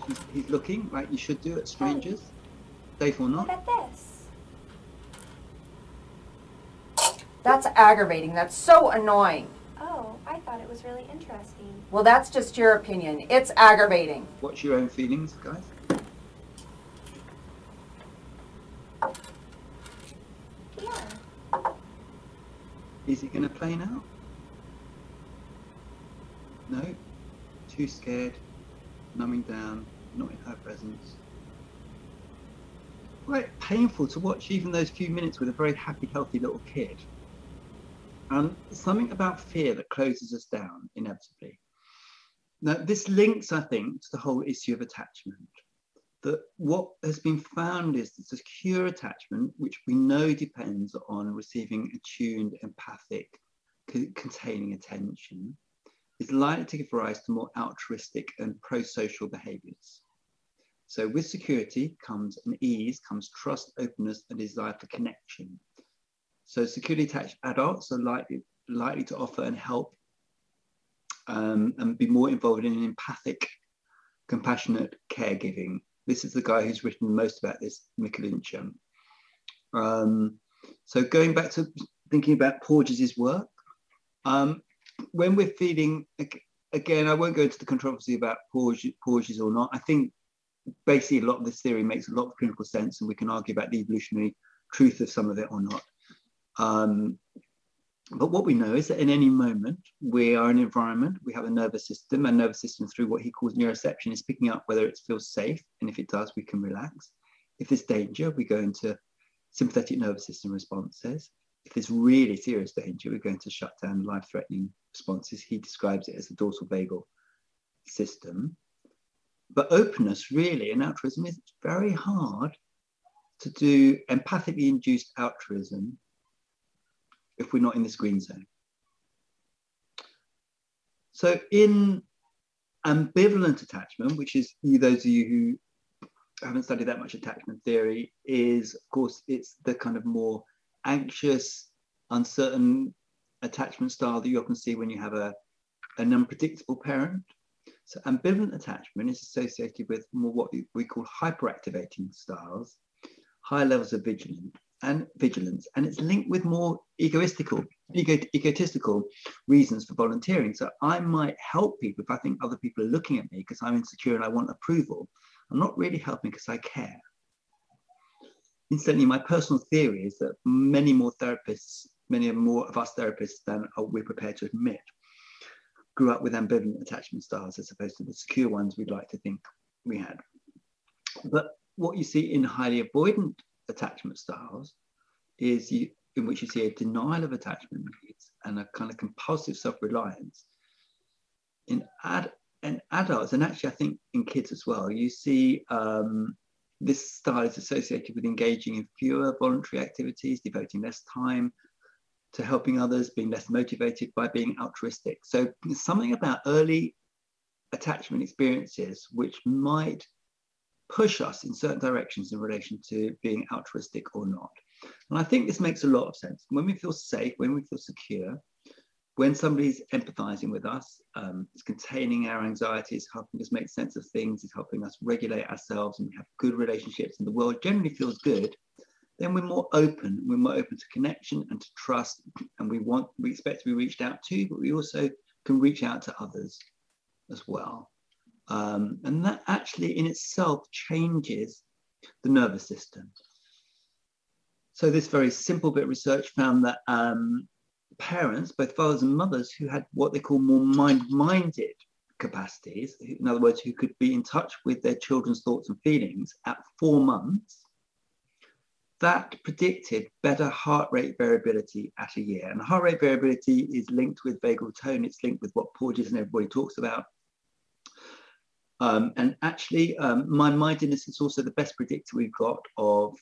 He's, he's looking like you should do at strangers, safe or Look at this. That's aggravating. That's so annoying. Oh, I thought it was really interesting. Well, that's just your opinion. It's aggravating. Watch your own feelings, guys. Yeah. Is he going to play now? No. Too scared, numbing down, not in her presence. Quite painful to watch even those few minutes with a very happy, healthy little kid. And something about fear that closes us down inevitably. Now, this links, I think, to the whole issue of attachment. That what has been found is that secure attachment, which we know depends on receiving attuned, empathic, c- containing attention, is likely to give rise to more altruistic and pro-social behaviors. So with security comes an ease, comes trust, openness, and desire for connection. So securely attached adults are likely, likely to offer and help um, and be more involved in an empathic, compassionate caregiving. This is the guy who's written most about this, Mikulincer. Um, so going back to thinking about Porges' work, um, when we're feeling, again, I won't go into the controversy about Porges, Porges or not. I think basically a lot of this theory makes a lot of clinical sense and we can argue about the evolutionary truth of some of it or not. Um, But what we know is that in any moment, we are in an environment, we have a nervous system, and nervous system through what he calls neuroception is picking up whether it feels safe. And if it does, we can relax. If there's danger, we go into sympathetic nervous system responses. If there's really serious danger, we're going to shut down life threatening responses. He describes it as the dorsal vagal system. But openness, really, and altruism is very hard to do empathically induced altruism if we're not in this green zone. So, in ambivalent attachment, which is you, those of you who haven't studied that much attachment theory, is of course it's the kind of more anxious, uncertain attachment style that you often see when you have a an unpredictable parent. So ambivalent attachment is associated with more what we call hyperactivating styles, high levels of vigilance, and vigilance, and it's linked with more egoistical, ego, egotistical reasons for volunteering. So I might help people if I think other people are looking at me because I'm insecure and I want approval. I'm not really helping because I care. Incidentally, my personal theory is that many more therapists, many more of us therapists than we're prepared to admit, grew up with ambivalent attachment styles as opposed to the secure ones we'd like to think we had. But what you see in highly avoidant attachment styles is you, in which you see a denial of attachment needs and a kind of compulsive self-reliance. In ad in adults, and actually I think in kids as well, you see um, this style is associated with engaging in fewer voluntary activities, devoting less time to helping others, being less motivated by being altruistic. So something about early attachment experiences which might push us in certain directions in relation to being altruistic or not. And I think this makes a lot of sense. When we feel safe, when we feel secure, when somebody's empathizing with us, um, it's containing our anxieties, helping us make sense of things, is helping us regulate ourselves, and we have good relationships, and the world generally feels good, then we're more open. We're more open to connection and to trust, and we want we expect to be reached out to, but we also can reach out to others as well. Um, and that actually in itself changes the nervous system. So this very simple bit of research found that um, parents, both fathers and mothers, who had what they call more mind-minded capacities, in other words, who could be in touch with their children's thoughts and feelings at four months, that predicted better heart rate variability at a year. And heart rate variability is linked with vagal tone. It's linked with what Porges and everybody talks about, um, and actually, um, mind-mindedness is also the best predictor we've got of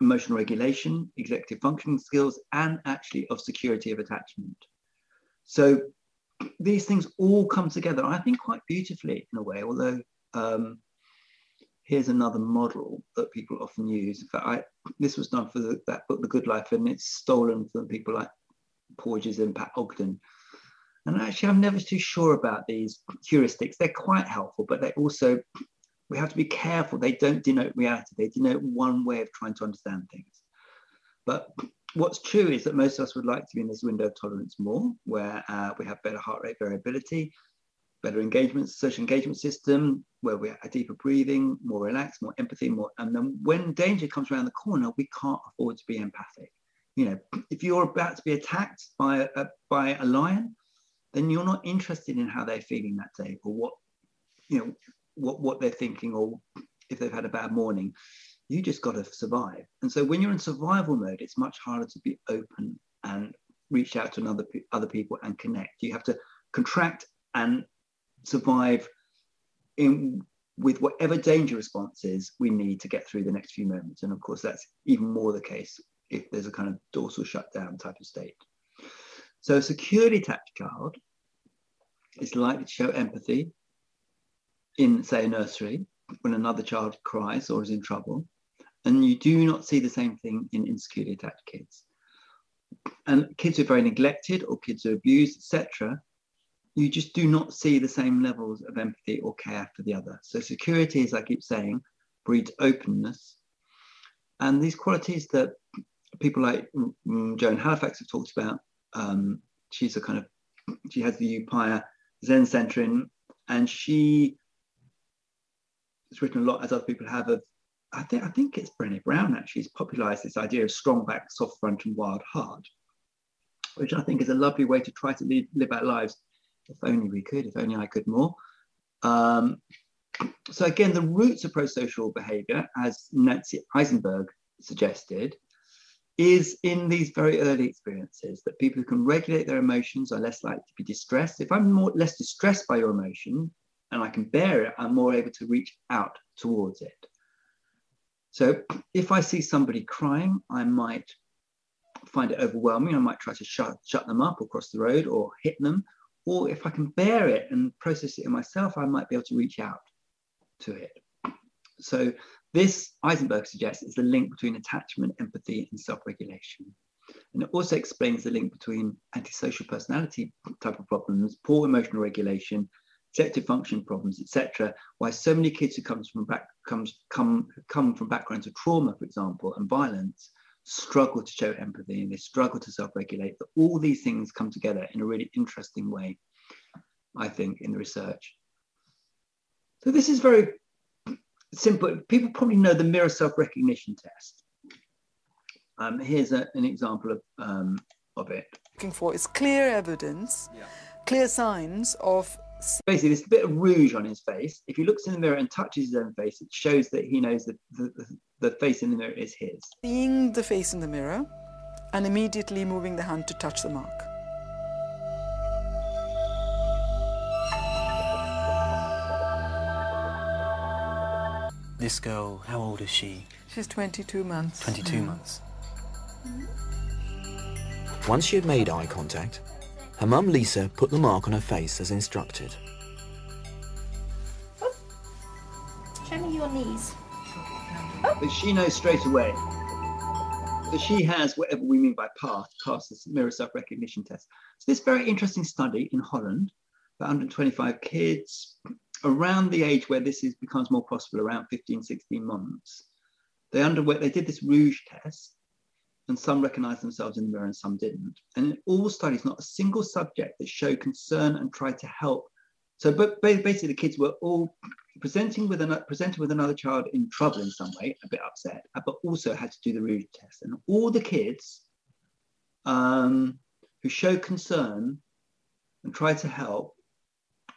emotional regulation, executive functioning skills, and actually of security of attachment. So these things all come together, I think, quite beautifully in a way, although um, here's another model that people often use. In fact, I, this was done for the, that book, The Good Life, and it's stolen from people like Porges and Pat Ogden. And actually, I'm never too sure about these heuristics. They're quite helpful, but they also, we have to be careful. They don't denote reality, they denote one way of trying to understand things. But what's true is that most of us would like to be in this window of tolerance more, where uh, we have better heart rate variability, better engagement, social engagement system, where we are a deeper breathing, more relaxed, more empathy, more. And then when danger comes around the corner, we can't afford to be empathic. You know, <clears throat> if you're about to be attacked by a, by a lion, then you're not interested in how they're feeling that day or what you know what what they're thinking or if they've had a bad morning you just got to survive and so when you're in survival mode it's much harder to be open and reach out to another other people and connect you have to contract and survive in with whatever danger responses we need to get through the next few moments and of course that's even more the case if there's a kind of dorsal shutdown type of state so a securely attached child is likely to show empathy in, say, a nursery when another child cries or is in trouble. And you do not see the same thing in insecurely attached kids. And kids who are very neglected or kids who are abused, etc., you just do not see the same levels of empathy or care for the other. So security, as I keep saying, breeds openness. And these qualities that people like Joan Halifax have talked about um, she's a kind of she has the Upaya Zen Center in, and she has written a lot, as other people have, of I think I think it's Brené Brown actually has popularized this idea of strong back, soft front, and wild heart. which I think is a lovely way to try to live, live our lives. If only we could, if only I could more. Um, so again, the roots of prosocial behavior, as Nancy Eisenberg suggested, is in these very early experiences that people who can regulate their emotions are less likely to be distressed. If I'm more less distressed by your emotion and I can bear it, I'm more able to reach out towards it. So if I see somebody crying, I might find it overwhelming. I might try to shut, shut them up across the road or hit them. Or if I can bear it and process it in myself, I might be able to reach out to it. So this, Eisenberg suggests, is the link between attachment, empathy, and self-regulation. And it also explains the link between antisocial personality type of problems, poor emotional regulation, executive function problems, etc. Why so many kids who comes from back comes come come from backgrounds of trauma, for example, and violence, struggle to show empathy and they struggle to self-regulate. But all these things come together in a really interesting way, I think, in the research. So this is very simple. People probably know the mirror self-recognition test. Um, here's a, an example of, um, of it. Looking for is clear evidence, clear signs of Basically, this bit of rouge on his face. If he looks in the mirror and touches his own face, it shows that he knows that the, the, the face in the mirror is his. seeing the face in the mirror and immediately moving the hand to touch the mark. This girl, how old is she? She's 22 months. 22 now. months. Once she had made eye contact, her mum Lisa put the mark on her face as instructed. But she knows straight away. that she has whatever we mean by path, passed this mirror self-recognition test. So this very interesting study in Holland, about 125 kids around the age where this is becomes more possible, around 15, 16 months. They underwent, they did this rouge test, and some recognized themselves in the mirror and some didn't. And in all studies, not a single subject that showed concern and tried to help. So, but basically, the kids were all presenting with another presented with another child in trouble in some way, a bit upset, uh, but also had to do the rouge test. And all the kids um, who showed concern and tried to help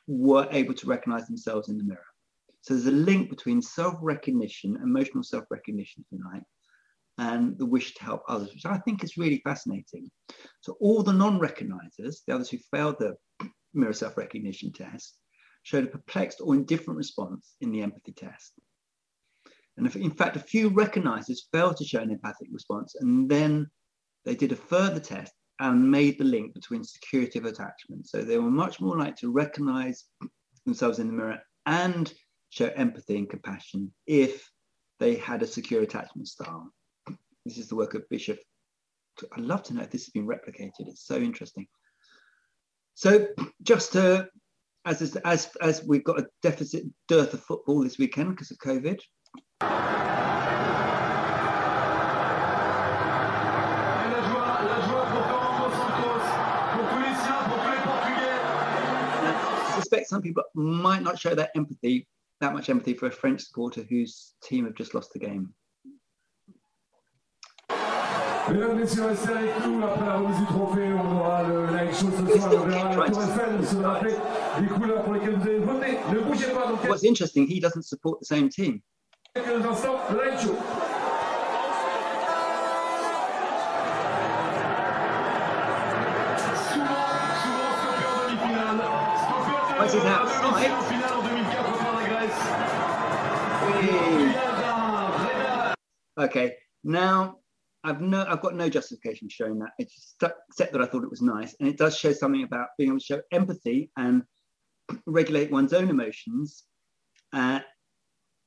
were able to recognize themselves in the mirror. So there's a link between self-recognition, emotional self-recognition, like, and the wish to help others, which I think is really fascinating. So all the non-recognizers, the others who failed the mirror self-recognition test, showed a perplexed or indifferent response in the empathy test. And in fact, a few recognizers failed to show an empathic response, and then they did a further test and made the link between security of attachment. So they were much more likely to recognize themselves in the mirror and show empathy and compassion if they had a secure attachment style. This is the work of Bishop. I'd love to know if this has been replicated. It's so interesting. So just to, as, as, as we've got a deficit dearth of football this weekend because of COVID, I suspect some people might not show that empathy, that much empathy for a French supporter whose team have just lost the game. Mesdames, Messieurs, restez avec nous. Après la remise du trophée, on aura le live show ce soir. On verra la Tour Eiffel se rappeler des couleurs pour lesquelles vous avez voté. Ne bougez pas dans What's interesting, he doesn't support the same team. quelques instants. Live show. Souvent, souvent stoppé en demi-finale. Stoppé en What's his outside? aussi en finale en 2004 contre la Grèce. Okay, now I've no, I've got no justification showing that. It's except that I thought it was nice, and it does show something about being able to show empathy and regulate one's own emotions, uh,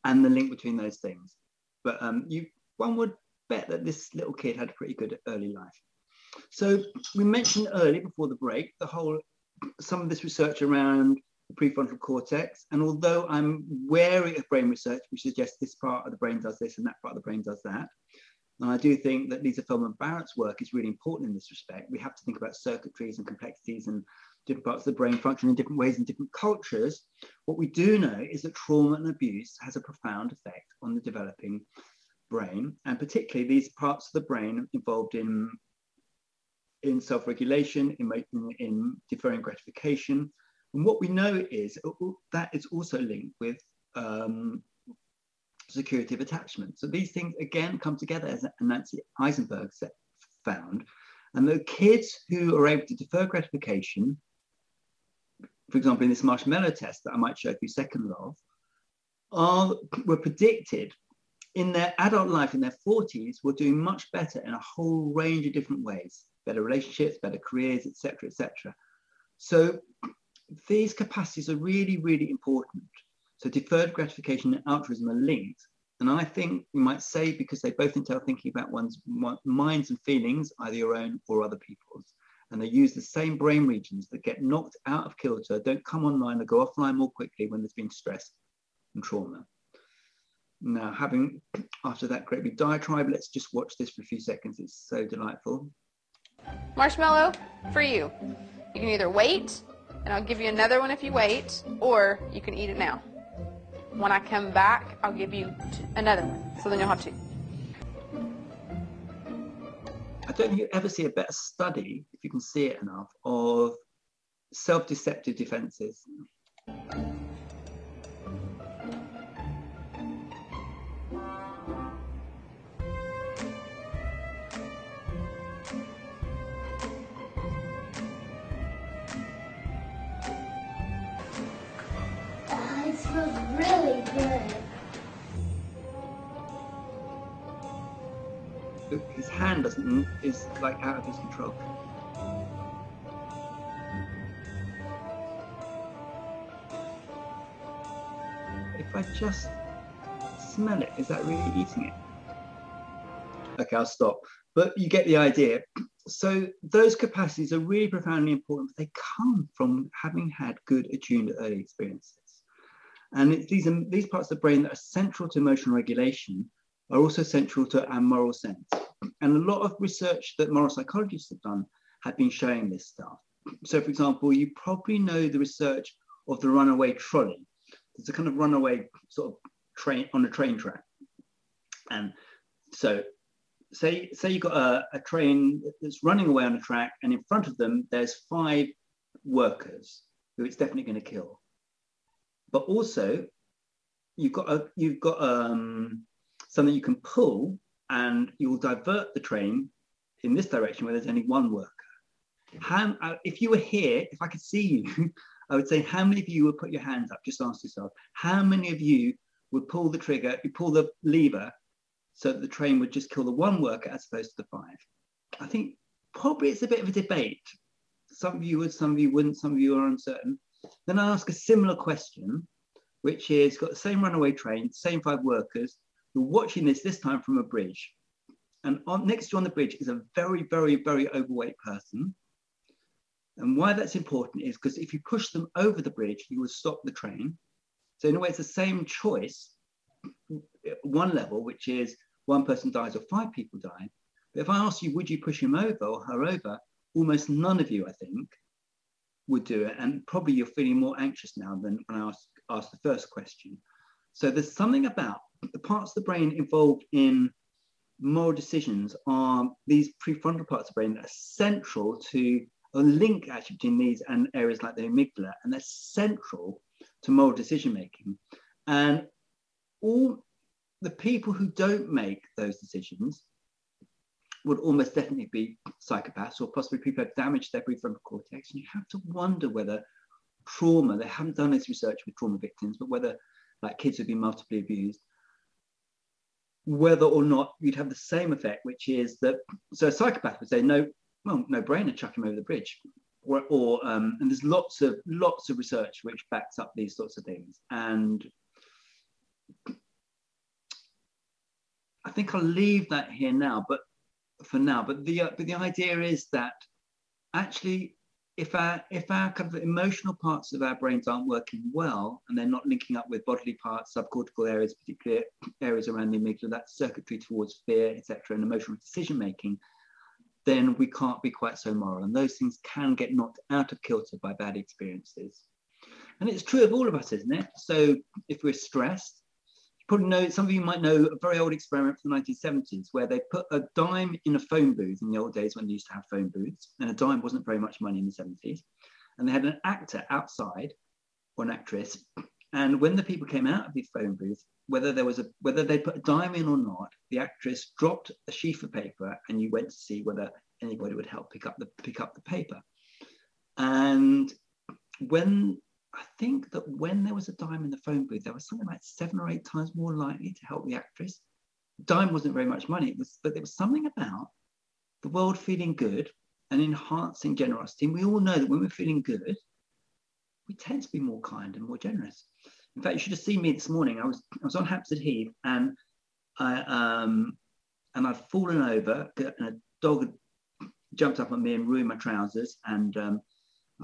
and the link between those things. But um, you, one would bet that this little kid had a pretty good early life. So we mentioned earlier before the break the whole some of this research around the prefrontal cortex. And although I'm wary of brain research, which suggests this part of the brain does this and that part of the brain does that, and I do think that Lisa Feldman Barrett's work is really important in this respect. We have to think about circuitries and complexities and different parts of the brain function in different ways in different cultures. What we do know is that trauma and abuse has a profound effect on the developing brain, and particularly these parts of the brain involved in in self-regulation, in, in, in deferring gratification. And what we know is that is also linked with um, security of attachment. So these things again come together as Nancy Eisenberg found. And the kids who are able to defer gratification, for example, in this marshmallow test that I might show you second of, are were predicted in their adult life in their 40s were doing much better in a whole range of different ways better relationships better careers etc etc so these capacities are really really important so deferred gratification and altruism are linked and i think we might say because they both entail thinking about one's minds and feelings either your own or other people's and they use the same brain regions that get knocked out of kilter don't come online or go offline more quickly when there's been stress and trauma now, having after that great big diatribe, let's just watch this for a few seconds. It's so delightful. Marshmallow for you. You can either wait, and I'll give you another one if you wait, or you can eat it now. When I come back, I'll give you another one. So then you'll have two. I don't think you ever see a better study, if you can see it enough, of self-deceptive defenses. His hand doesn't is like out of his control. If I just smell it, is that really eating it? Okay, I'll stop. But you get the idea. So those capacities are really profoundly important, they come from having had good attuned early experiences. And these, these parts of the brain that are central to emotional regulation are also central to our moral sense. And a lot of research that moral psychologists have done have been showing this stuff. So, for example, you probably know the research of the runaway trolley. It's a kind of runaway sort of train on a train track. And so, say, say you've got a, a train that's running away on a track, and in front of them, there's five workers who it's definitely going to kill but also you've got a, you've got um, something you can pull and you will divert the train in this direction where there's only one worker. How, uh, if you were here, if I could see you, <laughs> I would say how many of you would put your hands up? Just ask yourself, how many of you would pull the trigger, you pull the lever so that the train would just kill the one worker as opposed to the five? I think probably it's a bit of a debate. Some of you would, some of you wouldn't, some of you are uncertain. Then I ask a similar question, which is got the same runaway train, same five workers. You're watching this this time from a bridge. And on, next to you on the bridge is a very, very, very overweight person. And why that's important is because if you push them over the bridge, you will stop the train. So in a way, it's the same choice, one level, which is one person dies or five people die. But if I ask you, would you push him over or her over? Almost none of you, I think, would do it. And probably you're feeling more anxious now than when I asked, asked the first question. So there's something about the parts of the brain involved in moral decisions are these prefrontal parts of the brain that are central to a link actually between these and areas like the amygdala, and they're central to moral decision making. And all the people who don't make those decisions would almost definitely be psychopaths or possibly people who have damaged their prefrontal cortex. And you have to wonder whether trauma, they haven't done this research with trauma victims, but whether like kids who've been multiply abused, whether or not you'd have the same effect, which is that, so a psychopath would say, no, well, no brainer, chuck him over the bridge. Or, or um, and there's lots of lots of research which backs up these sorts of things. And I think I'll leave that here now, but for now. But the uh, but the idea is that actually, if our if our kind of emotional parts of our brains aren't working well and they're not linking up with bodily parts, subcortical areas, particular areas around the amygdala, that circuitry towards fear, etc., and emotional decision making, then we can't be quite so moral. And those things can get knocked out of kilter by bad experiences. And it's true of all of us, isn't it? So if we're stressed, probably know, some of you might know a very old experiment from the 1970s where they put a dime in a phone booth in the old days when they used to have phone booths, and a dime wasn't very much money in the 70s. And they had an actor outside or an actress. And when the people came out of the phone booth, whether there was a whether they put a dime in or not, the actress dropped a sheaf of paper and you went to see whether anybody would help pick up the pick up the paper. And when I think that when there was a dime in the phone booth, there was something like seven or eight times more likely to help the actress. Dime wasn't very much money, was, but there was something about the world feeling good and enhancing generosity. And we all know that when we're feeling good, we tend to be more kind and more generous. In fact, you should have seen me this morning. I was I was on Hampstead Heath and I um and I'd fallen over and a dog had jumped up on me and ruined my trousers and um,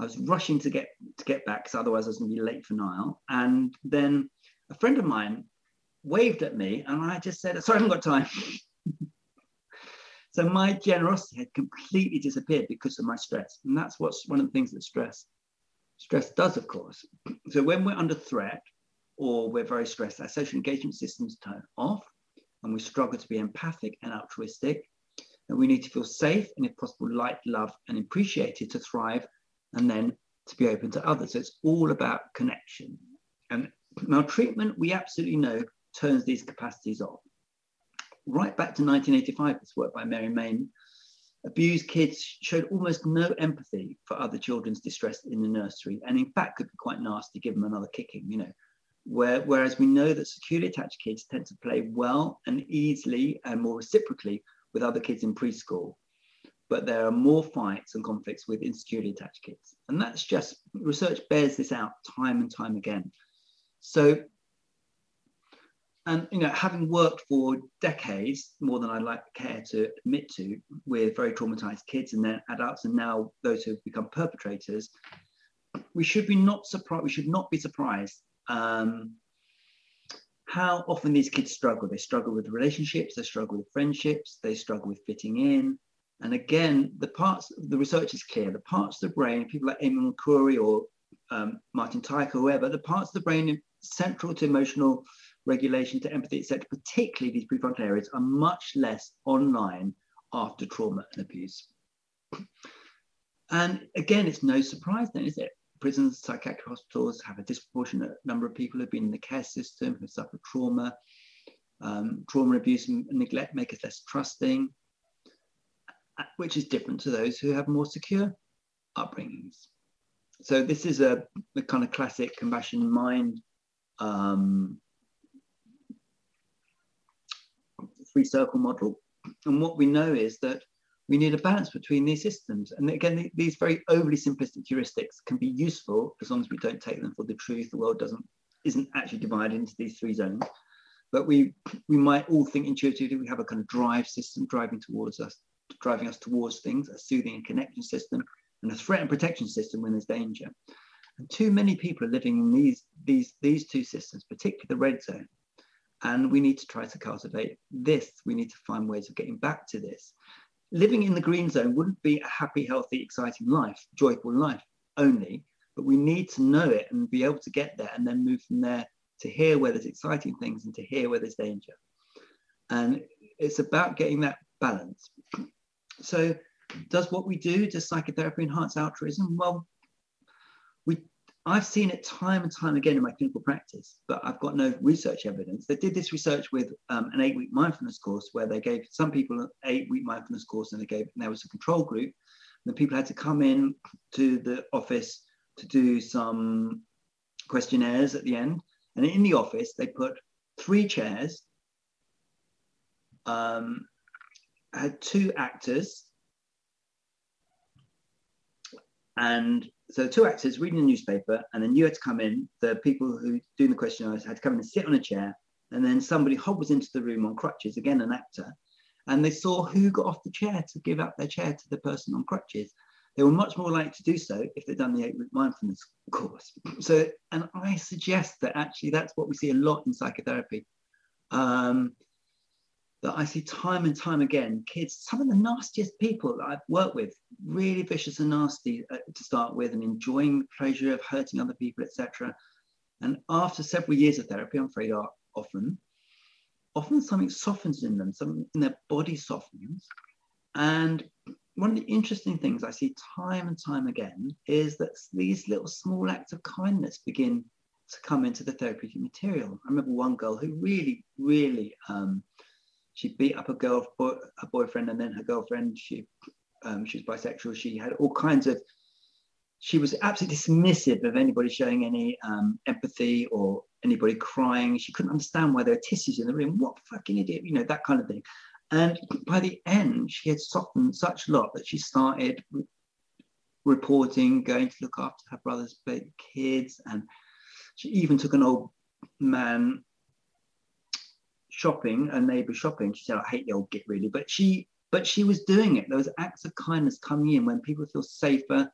I was rushing to get to get back because otherwise I was going to be late for Nile. And then a friend of mine waved at me, and I just said, "Sorry, I haven't got time." <laughs> so my generosity had completely disappeared because of my stress, and that's what's one of the things that stress stress does, of course. So when we're under threat or we're very stressed, our social engagement systems turn off, and we struggle to be empathic and altruistic. And we need to feel safe and, if possible, liked, loved, and appreciated to thrive and then to be open to others. So it's all about connection. And maltreatment, we absolutely know, turns these capacities off. Right back to 1985, this work by Mary Main, abused kids showed almost no empathy for other children's distress in the nursery, and in fact could be quite nasty, give them another kicking, you know. Where, whereas we know that securely attached kids tend to play well and easily and more reciprocally with other kids in preschool but there are more fights and conflicts with insecurely attached kids. And that's just, research bears this out time and time again. So, and you know, having worked for decades, more than I'd like care to admit to, with very traumatized kids and then adults, and now those who have become perpetrators, we should be not surprised. We should not be surprised um, how often these kids struggle. They struggle with relationships. They struggle with friendships. They struggle with fitting in. And again, the parts, the research is clear, the parts of the brain, people like Eamon McCrory or um, Martin Teicher, whoever, the parts of the brain central to emotional regulation, to empathy, etc., particularly these prefrontal areas, are much less online after trauma and abuse. And again, it's no surprise then, is it? Prisons, psychiatric hospitals have a disproportionate number of people who have been in the care system, who suffer trauma. Um, trauma, abuse, and neglect make us less trusting which is different to those who have more secure upbringings. So this is a, a kind of classic compassionate mind um, three circle model. And what we know is that we need a balance between these systems. And again, these very overly simplistic heuristics can be useful as long as we don't take them for the truth. The world doesn't isn't actually divided into these three zones. But we we might all think intuitively we have a kind of drive system driving towards us driving us towards things, a soothing and connection system, and a threat and protection system when there's danger. And too many people are living in these, these, these two systems, particularly the red zone. And we need to try to cultivate this. We need to find ways of getting back to this. Living in the green zone wouldn't be a happy, healthy, exciting life, joyful life only, but we need to know it and be able to get there and then move from there to hear where there's exciting things and to hear where there's danger. And it's about getting that balance. So, does what we do, does psychotherapy enhance altruism? Well, we I've seen it time and time again in my clinical practice, but I've got no research evidence. They did this research with um, an eight-week mindfulness course where they gave some people an eight-week mindfulness course, and they gave and there was a control group. And the people had to come in to the office to do some questionnaires at the end. And in the office, they put three chairs, um, had two actors. And so two actors reading a newspaper and then you had to come in. The people who doing the questionnaires had to come in and sit on a chair and then somebody hobbles into the room on crutches again an actor and they saw who got off the chair to give up their chair to the person on crutches. They were much more likely to do so if they'd done the eight week mindfulness course. <laughs> So and i suggest that actually that's what we see a lot in psychotherapy. Um, that I see time and time again. Kids, some of the nastiest people that I've worked with, really vicious and nasty uh, to start with, and enjoying the pleasure of hurting other people, etc. And after several years of therapy, I'm afraid often, often something softens in them, something in their body softens. And one of the interesting things I see time and time again is that these little small acts of kindness begin to come into the therapeutic material. I remember one girl who really, really, um, she beat up a girl, boy, a boyfriend, and then her girlfriend. She, um, she was bisexual. She had all kinds of. She was absolutely dismissive of anybody showing any um, empathy or anybody crying. She couldn't understand why there were tissues in the room. What fucking idiot, you know, that kind of thing. And by the end, she had softened such a lot that she started reporting, going to look after her brother's kids, and she even took an old man shopping, a neighbor shopping. She said, I hate the old git really, but she but she was doing it. Was acts of kindness coming in when people feel safer,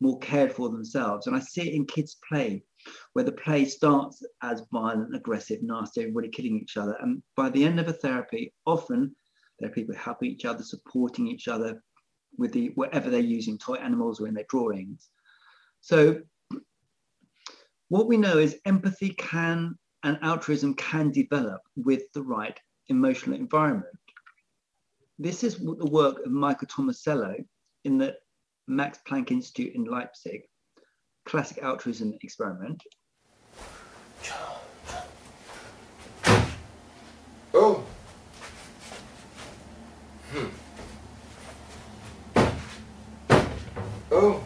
more cared for themselves. And I see it in kids' play, where the play starts as violent, aggressive, nasty, everybody killing each other. And by the end of a therapy, often there are people helping each other, supporting each other with the whatever they're using, toy animals or in their drawings. So what we know is empathy can and altruism can develop with the right emotional environment. This is the work of Michael Tomasello in the Max Planck Institute in Leipzig, classic altruism experiment. Oh. Hmm. Oh.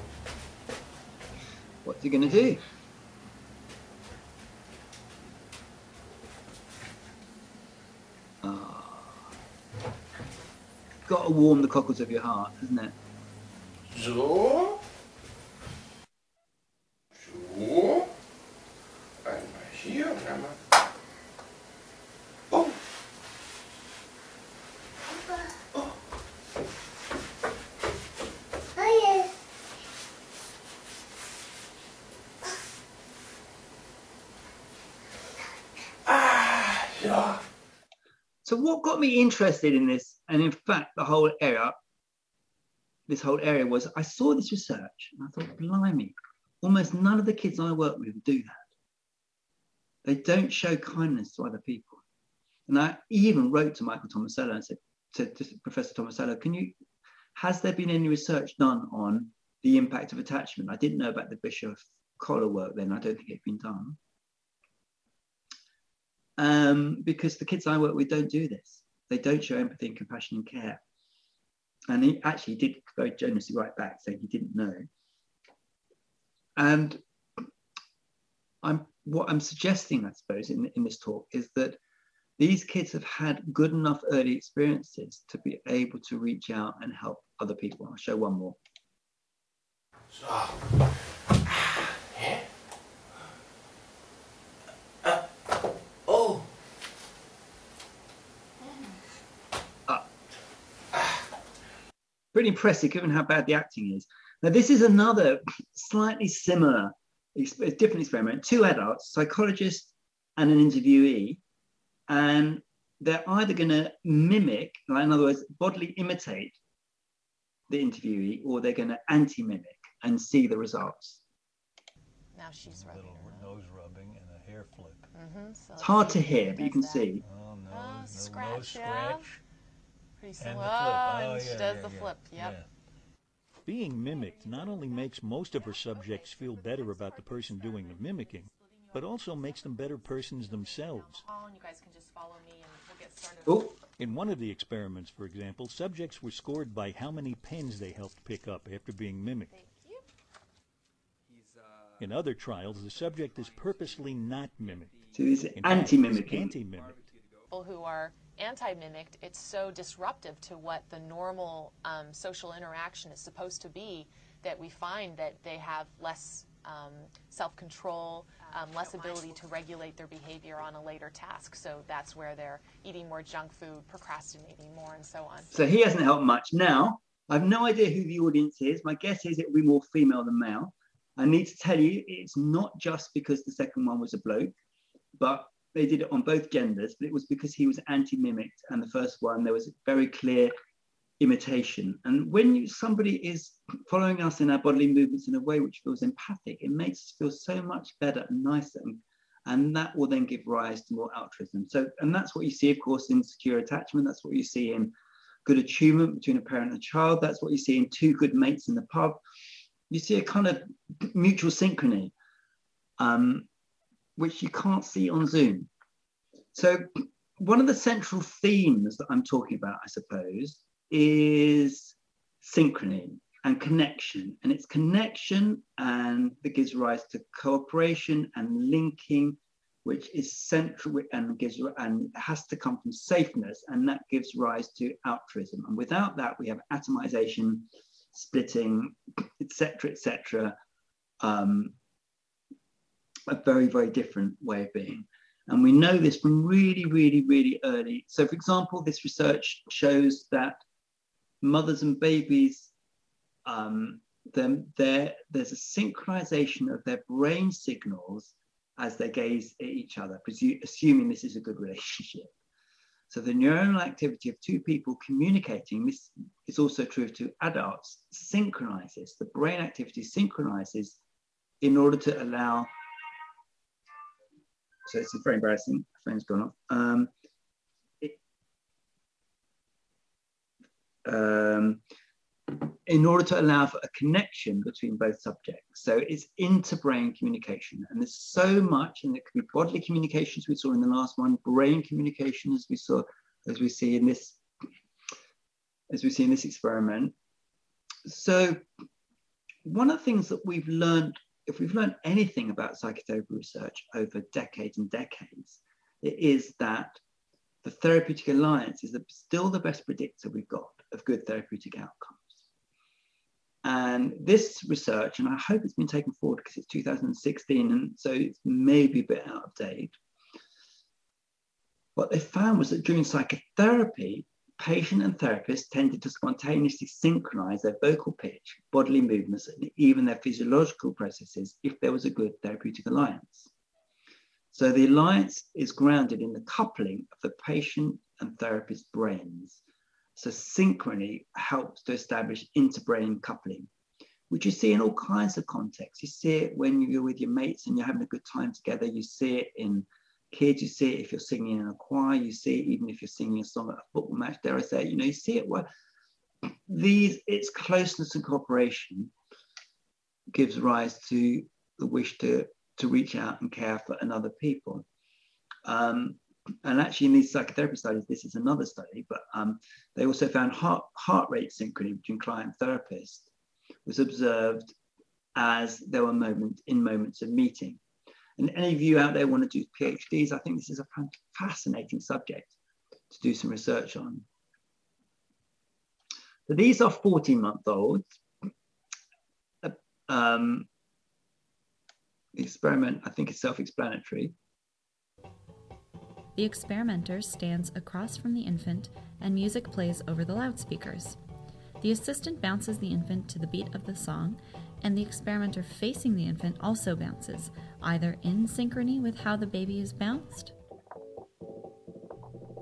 What's he going to do? To warm the cockles of your heart, hasn't it? So. Einmal hier und einmal. Oh. Oh. Ah, ja. So what got me interested in this, and in fact the whole area, this whole area was I saw this research and I thought, blimey, almost none of the kids I work with do that. They don't show kindness to other people. And I even wrote to Michael Tomasello and said to, to Professor Tomasello, can you, has there been any research done on the impact of attachment? I didn't know about the Bishop collar work then. I don't think it'd been done um, because the kids I work with don't do this. They don't show empathy and compassion and care. And he actually did very generously write back saying he didn't know. And I'm what I'm suggesting, I suppose, in, in this talk is that these kids have had good enough early experiences to be able to reach out and help other people. I'll show one more. Pretty impressive given how bad the acting is. Now, this is another slightly similar, different experiment. Two adults, psychologist and an interviewee, and they're either going to mimic, like in other words, bodily imitate the interviewee, or they're going to anti-mimic and see the results. Now she's rubbing Nose rubbing and a hair flip. Mm-hmm. So It's hard to hear, but you can see. Oh, no, Oh, no scratch, nose yeah. scratch. Pretty And slow. the flip. Oh, Oh, and she yeah, does yeah, the yeah, flip. Yep. Being mimicked not only makes most of her subjects feel better about the person doing the mimicking, but also makes them better persons themselves. Oh, and you guys can just follow me and we'll get started. Oh, In one of the experiments, for example, subjects were scored by how many pens they helped pick up after being mimicked. Uh, In other trials, the subject is purposely not mimicked. So he's In anti-mimicking. anti-mimicked. People who are anti-mimicked, it's so disruptive to what the normal um, social interaction is supposed to be that we find that they have less um, self-control, um, less ability to regulate their behavior on a later task. So that's where they're eating more junk food, procrastinating more, and so on. So he hasn't helped much. Now, I've no idea who the audience is. My guess is it will be more female than male. I need to tell you, it's not just because the second one was a bloke, but they did it on both genders, but it was because he was anti-mimicked, and the first one there was very clear imitation. And when you, somebody is following us in our bodily movements in a way which feels empathic, it makes us feel so much better and nicer and, And that will then give rise to more altruism. So, and that's what you see, of course, in secure attachment. That's what you see in good attunement between a parent and a child. That's what you see in two good mates in the pub. You see a kind of mutual synchrony, um, which you can't see on Zoom. So, one of the central themes that I'm talking about, I suppose, is synchrony and connection. And it's connection and that gives rise to cooperation and linking, which is central and gives and has to come from safeness, and that gives rise to altruism. And without that, we have atomization, splitting, etc., etc. Um, a very, very different way of being. And we know this from really, really, really early. So, for example, this research shows that mothers and babies, um, them, there's a synchronization of their brain signals as they gaze at each other, assuming this is a good relationship. So the neuronal activity of two people communicating, this is also true to adults, synchronizes, the brain activity synchronizes in order to allow so it's very embarrassing. Phone's gone off. Um, um, in order to allow for a connection between both subjects. So it's inter-brain communication. And there's so much, and it could be bodily communications we saw in the last one, brain communication as we saw, as we see in this, as we see in this experiment. So one of the things that we've learned if we've learned anything about psychotherapy research over decades and decades, it is that the therapeutic alliance is the, still the best predictor we've got of good therapeutic outcomes. And this research, and I hope it's been taken forward because it's 2016, and so it's maybe a bit out of date. What they found was that during psychotherapy, patient and therapist tended to spontaneously synchronize their vocal pitch, bodily movements, and even their physiological processes if there was a good therapeutic alliance. So the alliance is grounded in the coupling of the patient and therapist brains. So synchrony helps to establish interbrain coupling, which you see in all kinds of contexts. You see it when you're with your mates and you're having a good time together. You see it in kids, you see it if you're singing in a choir, you see it even if you're singing a song at a football match, dare I say, you know, you see it where these, its closeness and cooperation gives rise to the wish to, to reach out and care for another people. Um, and actually in these psychotherapy studies, this is another study, but um, they also found heart, heart rate synchrony between client and therapist was observed as there were moments in moments of meeting. And any of you out there want to do PhDs, I think this is a fascinating subject to do some research on. So these are 14 month olds. Uh, um, the experiment, I think, is self explanatory. The experimenter stands across from the infant and music plays over the loudspeakers. The assistant bounces the infant to the beat of the song, and the experimenter facing the infant also bounces, either in synchrony with how the baby is bounced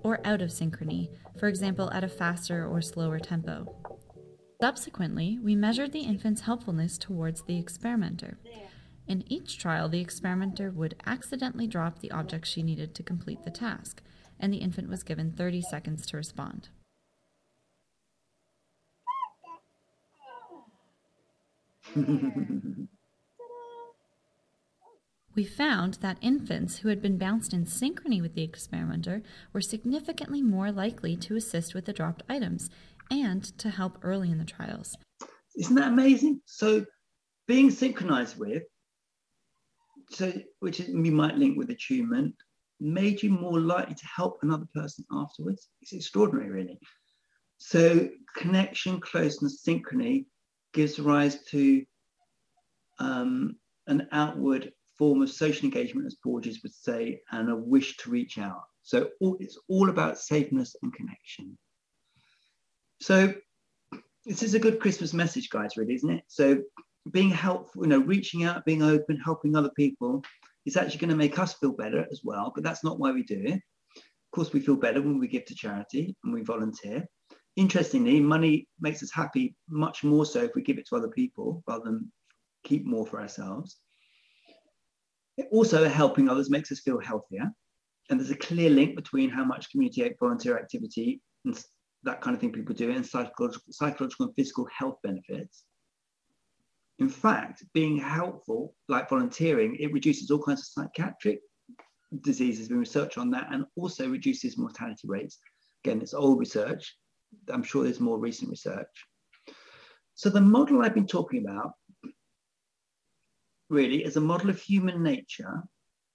or out of synchrony, for example, at a faster or slower tempo. Subsequently, we measured the infant's helpfulness towards the experimenter. In each trial, the experimenter would accidentally drop the object she needed to complete the task, and the infant was given 30 seconds to respond. <laughs> We found that infants who had been bounced in synchrony with the experimenter were significantly more likely to assist with the dropped items and to help early in the trials. Isn't that amazing? So, being synchronized with, so which we might link with attunement, made you more likely to help another person afterwards. It's extraordinary, really. So, connection, closeness, synchrony gives rise to um, an outward form of social engagement, as Porges would say, and a wish to reach out. So it's all about safeness and connection. So this is a good Christmas message, guys, really, isn't it? So being helpful, you know, reaching out, being open, helping other people is actually going to make us feel better as well. But that's not why we do it. Of course, we feel better when we give to charity and we volunteer. Interestingly, money makes us happy much more so if we give it to other people rather than keep more for ourselves Also, helping others makes us feel healthier. And there's a clear link between how much community volunteer activity and that kind of thing people do and psychological, psychological and physical health benefits. In fact, being helpful, like volunteering, it reduces all kinds of psychiatric diseases. Been research on that and also reduces mortality rates. Again, it's old research. I'm sure there's more recent research. So the model I've been talking about really is a model of human nature,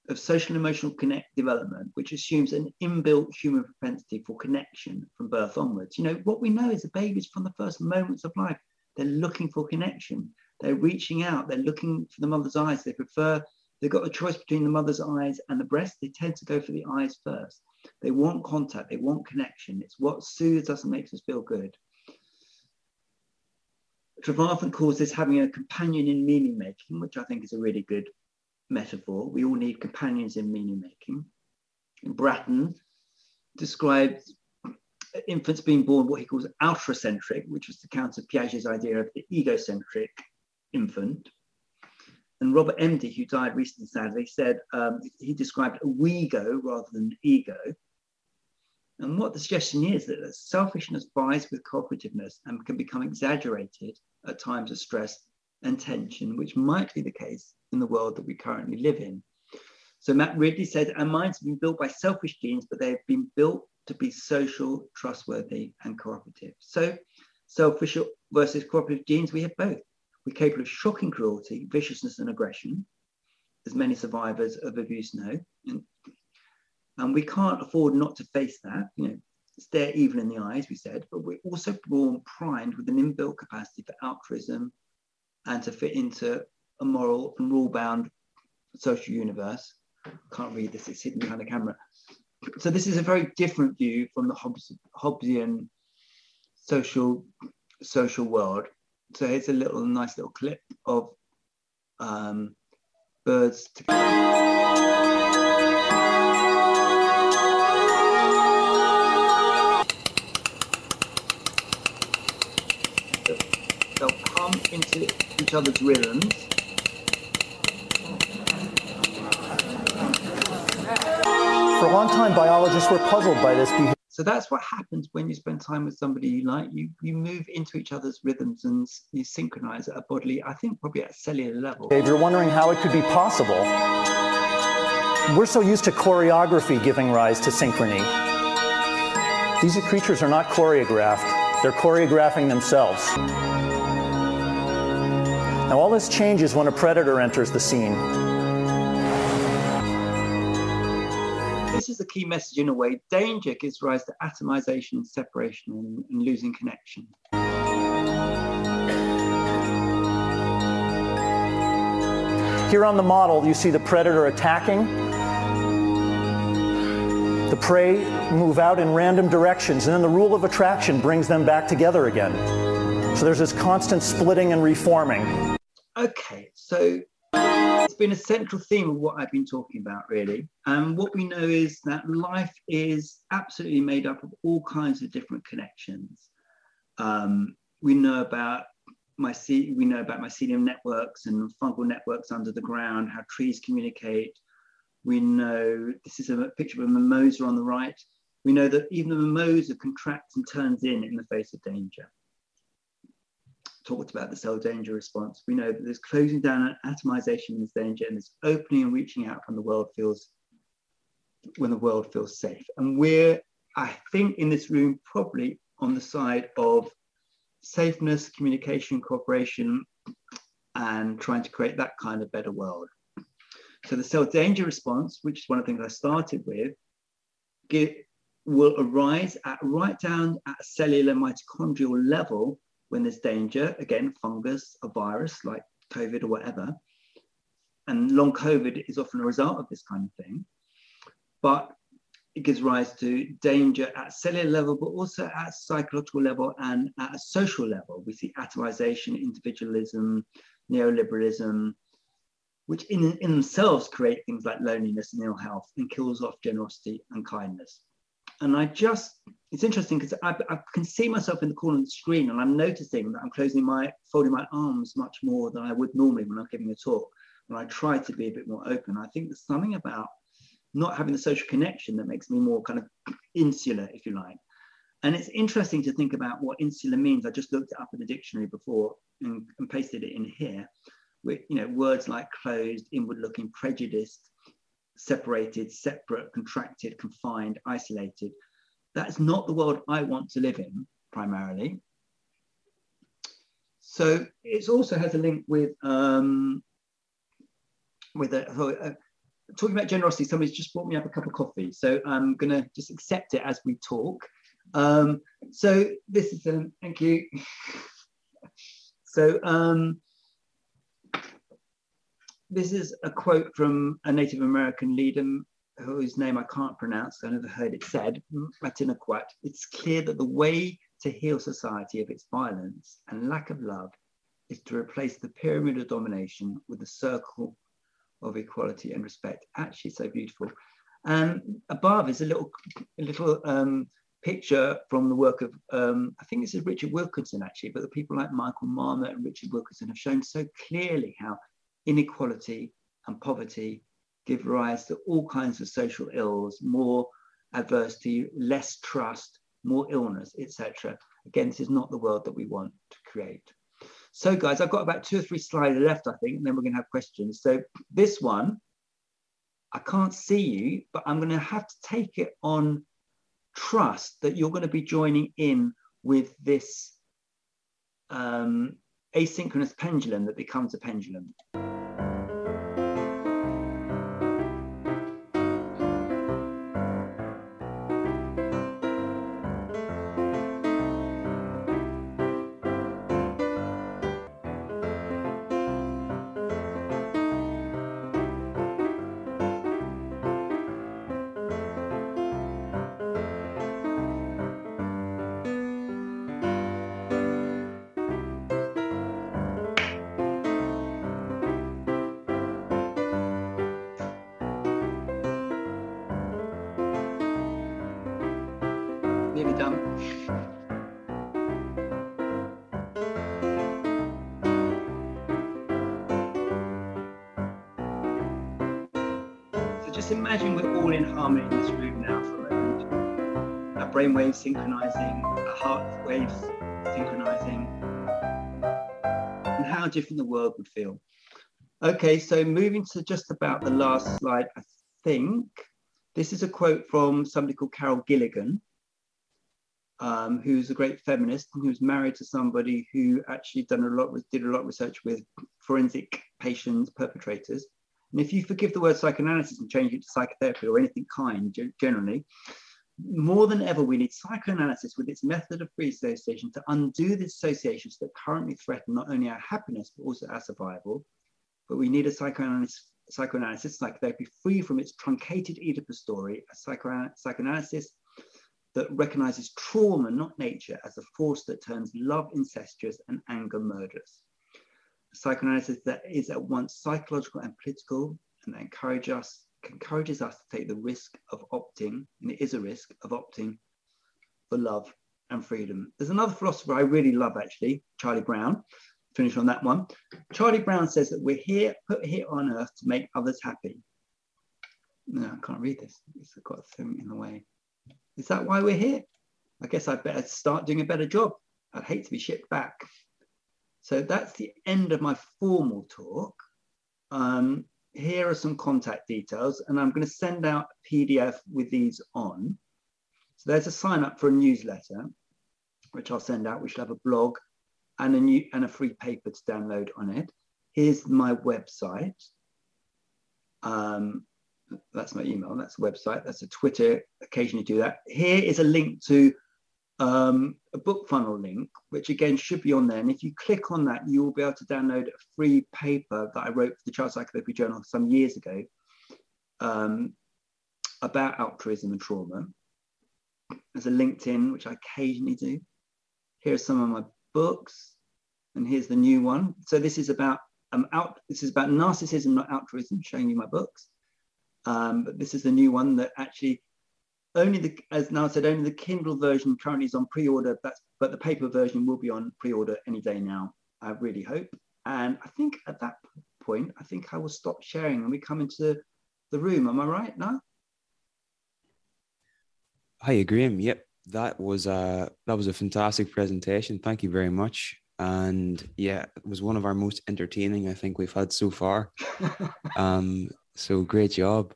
of social emotional connect development, which assumes an inbuilt human propensity for connection from birth onwards. You know, what we know is the babies from the first moments of life, they're looking for connection. They're reaching out, they're looking for the mother's eyes. They prefer, they've got a choice between the mother's eyes and the breast. They tend to go for the eyes first. They want contact, they want connection. It's what soothes us and makes us feel good. Trevarthen calls this having a companion in meaning making, which I think is a really good metaphor. We all need companions in meaning making. Bråten describes infants being born what he calls alterocentric, which was the counter Piaget's idea of the egocentric infant. And Robert Emde, who died recently, sadly, said um, he described a we go rather than ego. And what the suggestion is that selfishness vies with cooperativeness and can become exaggerated at times of stress and tension, which might be the case in the world that we currently live in. So Matt Ridley said, our minds have been built by selfish genes, but they've been built to be social, trustworthy, and cooperative. So selfish versus cooperative genes, we have both. We're capable of shocking cruelty, viciousness, and aggression, as many survivors of abuse know. And, and we can't afford not to face that, you know, stare evil in the eyes, we said, but we're also born primed with an inbuilt capacity for altruism and to fit into a moral and rule-bound social universe. Can't read this, it's hidden behind the camera. So this is a very different view from the Hobbes, Hobbesian social, social world. So here's a little nice little clip of um, birds. They'll come into each other's rhythms. For a long time, biologists were puzzled by this behavior. So that's what happens when you spend time with somebody you like. You you move into each other's rhythms and you synchronize at a bodily, I think probably at a cellular level. Dave, you're wondering how it could be possible. We're so used to choreography giving rise to synchrony. These creatures are not choreographed, they're choreographing themselves. Now, all this changes when a predator enters the scene. Key message in a way. Danger gives rise to atomization and separation and, and losing connection. Here on the model, you see the predator attacking. The prey move out in random directions, and then the rule of attraction brings them back together again. So there's this constant splitting and reforming. Okay, so it's been a central theme of what I've been talking about, really. And what we know is that life is absolutely made up of all kinds of different connections. Um, we know about myce- we know about mycelium networks and fungal networks under the ground, how trees communicate. We know this is a picture of a mimosa on the right. We know that even the mimosa contracts and turns in in the face of danger talked about the cell danger response, we know that there's closing down and atomization is this danger and there's opening and reaching out when the world feels when the world feels safe. And we're, I think, in this room probably on the side of safeness, communication, cooperation, and trying to create that kind of better world. So the cell danger response, which is one of the things I started with, get, will arise at right down at cellular mitochondrial level when there's danger, again, fungus, a virus like COVID or whatever. And long COVID is often a result of this kind of thing. But it gives rise to danger at cellular level, but also at psychological level and at a social level. We see atomization, individualism, neoliberalism, which in, in themselves create things like loneliness and ill health and kills off generosity and kindness and I just, it's interesting because I, I, can see myself in the corner of the screen and I'm noticing that I'm closing my, folding my arms much more than I would normally when I'm giving a talk. and I try to be a bit more open. I think there's something about not having the social connection that makes me more kind of insular, if you like. And it's interesting to think about what insular means. I just looked it up in the dictionary before and, and pasted it in here. With, you know, words like closed, inward looking, prejudiced, separated, separate, contracted, confined, isolated. That's not the world I want to live in primarily. So it also has a link with um, with a, uh, talking about generosity. Somebody's just brought me up a cup of coffee, so I'm gonna just accept it as we talk. Um, so this is um, thank you. <laughs> so um, this is a quote from a Native American leader whose name I can't pronounce. I never heard it said. Matinakwat. It's clear that the way to heal society of its violence and lack of love is to replace the pyramid of domination with the circle of equality and respect. Actually, so beautiful. And above is a little, a little um, picture from the work of, um, I think this is Richard Wilkinson actually, but the people like Michael Marmot and Richard Wilkinson have shown so clearly how inequality and poverty give rise to all kinds of social ills, more adversity, less trust, more illness, etc. Again, this is not the world that we want to create. So guys, I've got about two or three slides left, I think, and then we're gonna have questions. So this one, I can't see you, but I'm gonna have to take it on trust that you're gonna be joining in with this um, asynchronous pendulum that becomes a pendulum. Brain waves synchronizing, our heart waves synchronizing, and how different the world would feel. Okay, so moving to just about the last slide, I think. This is a quote from somebody called Carol Gilligan, um, who's a great feminist and who's married to somebody who actually done a lot with, did a lot of research with forensic patients, perpetrators. And if you forgive the word psychoanalysis and change it to psychotherapy or anything kind generally, more than ever, we need psychoanalysis with its method of free association to undo the associations that currently threaten not only our happiness, but also our survival. But we need a psychoanalysis, psychoanalysis psychotherapy free from its truncated Oedipus story, a psycho psychoanalysis that recognizes trauma, not nature, as a force that turns love incestuous and anger murderous. A psychoanalysis that is at once psychological and political, and that encourage us, encourages us to take the risk of opting, and it is a risk of opting for love and freedom. There's another philosopher I really love, actually, Charlie Brown. Finish on that one. Charlie Brown says that we're here, put here on earth to make others happy. No, I can't read this. It's got a thing in the way. Is that why we're here? I guess I'd better start doing a better job. I'd hate to be shipped back. So that's the end of my formal talk. Um, here are some contact details, and I'm going to send out a PDF with these on. So there's a sign up for a newsletter, which I'll send out, which will have a blog and a new and a free paper to download on it. Here's my website. Um, that's my email, that's a website, that's a Twitter, occasionally do that. Here is a link to um, a book funnel link, which again should be on there. And if you click on that, you will be able to download a free paper that I wrote for the Child Psychotherapy Journal some years ago um, about altruism and trauma. There's a LinkedIn, which I occasionally do. Here are some of my books, and here's the new one. So this is about um, out. This is about narcissism, not altruism. Showing you my books. Um, but this is the new one that actually only the, as now said, only the Kindle version currently is on pre-order. That's, but the paper version will be on pre-order any day now. I really hope. And I think at that point, I think I will stop sharing and we come into the room. Am I right now? Hi, Graham. Yep, that was a that was a fantastic presentation. Thank you very much. And yeah, it was one of our most entertaining I think we've had so far. <laughs> um, so great job.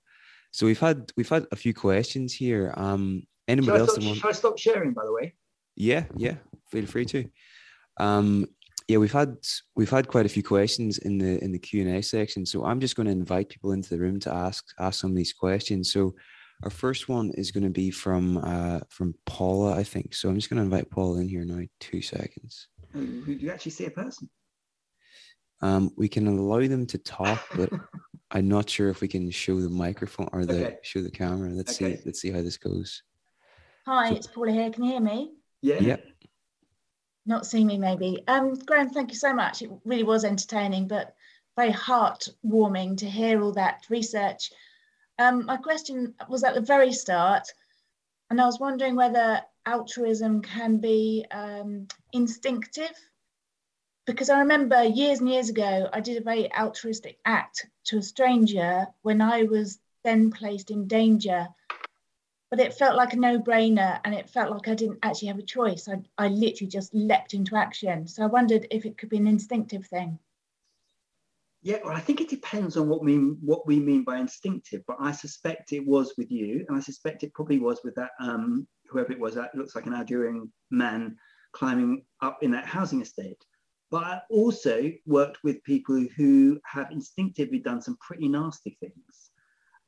So we've had we've had a few questions here. Um, anybody Shall I, else? stop, that want- shall I stop sharing, by the way? Yeah, yeah. Feel free to. Um, yeah, we've had we've had quite a few questions in the in the Q and A section. So I'm just going to invite people into the room to ask ask some of these questions. So our first one is going to be from uh, from Paula, I think. So I'm just going to invite Paula in here now. Two seconds. Do you actually see a person? Um, we can allow them to talk, but I'm not sure if we can show the microphone or the Okay. show the camera. Let's Okay. see. Let's see how this goes. Hi, it's Paula here. Can you hear me? Yeah. Yeah. Not see me, maybe. Um, Graham, thank you so much. It really was entertaining, but very heartwarming to hear all that research. Um, my question was at the very start, and I was wondering whether altruism can be um, instinctive. Because I remember years and years ago, I did a very altruistic act to a stranger when I was then placed in danger but it felt like a no-brainer and it felt like I didn't actually have a choice. I, I literally just leapt into action. So I wondered if it could be an instinctive thing. Yeah, well, I think it depends on what we what we mean by instinctive, but I suspect it was with you, and I suspect it probably was with that um, whoever it was. That looks like an Algerian man climbing up in that housing estate. But I also worked with people who have instinctively done some pretty nasty things.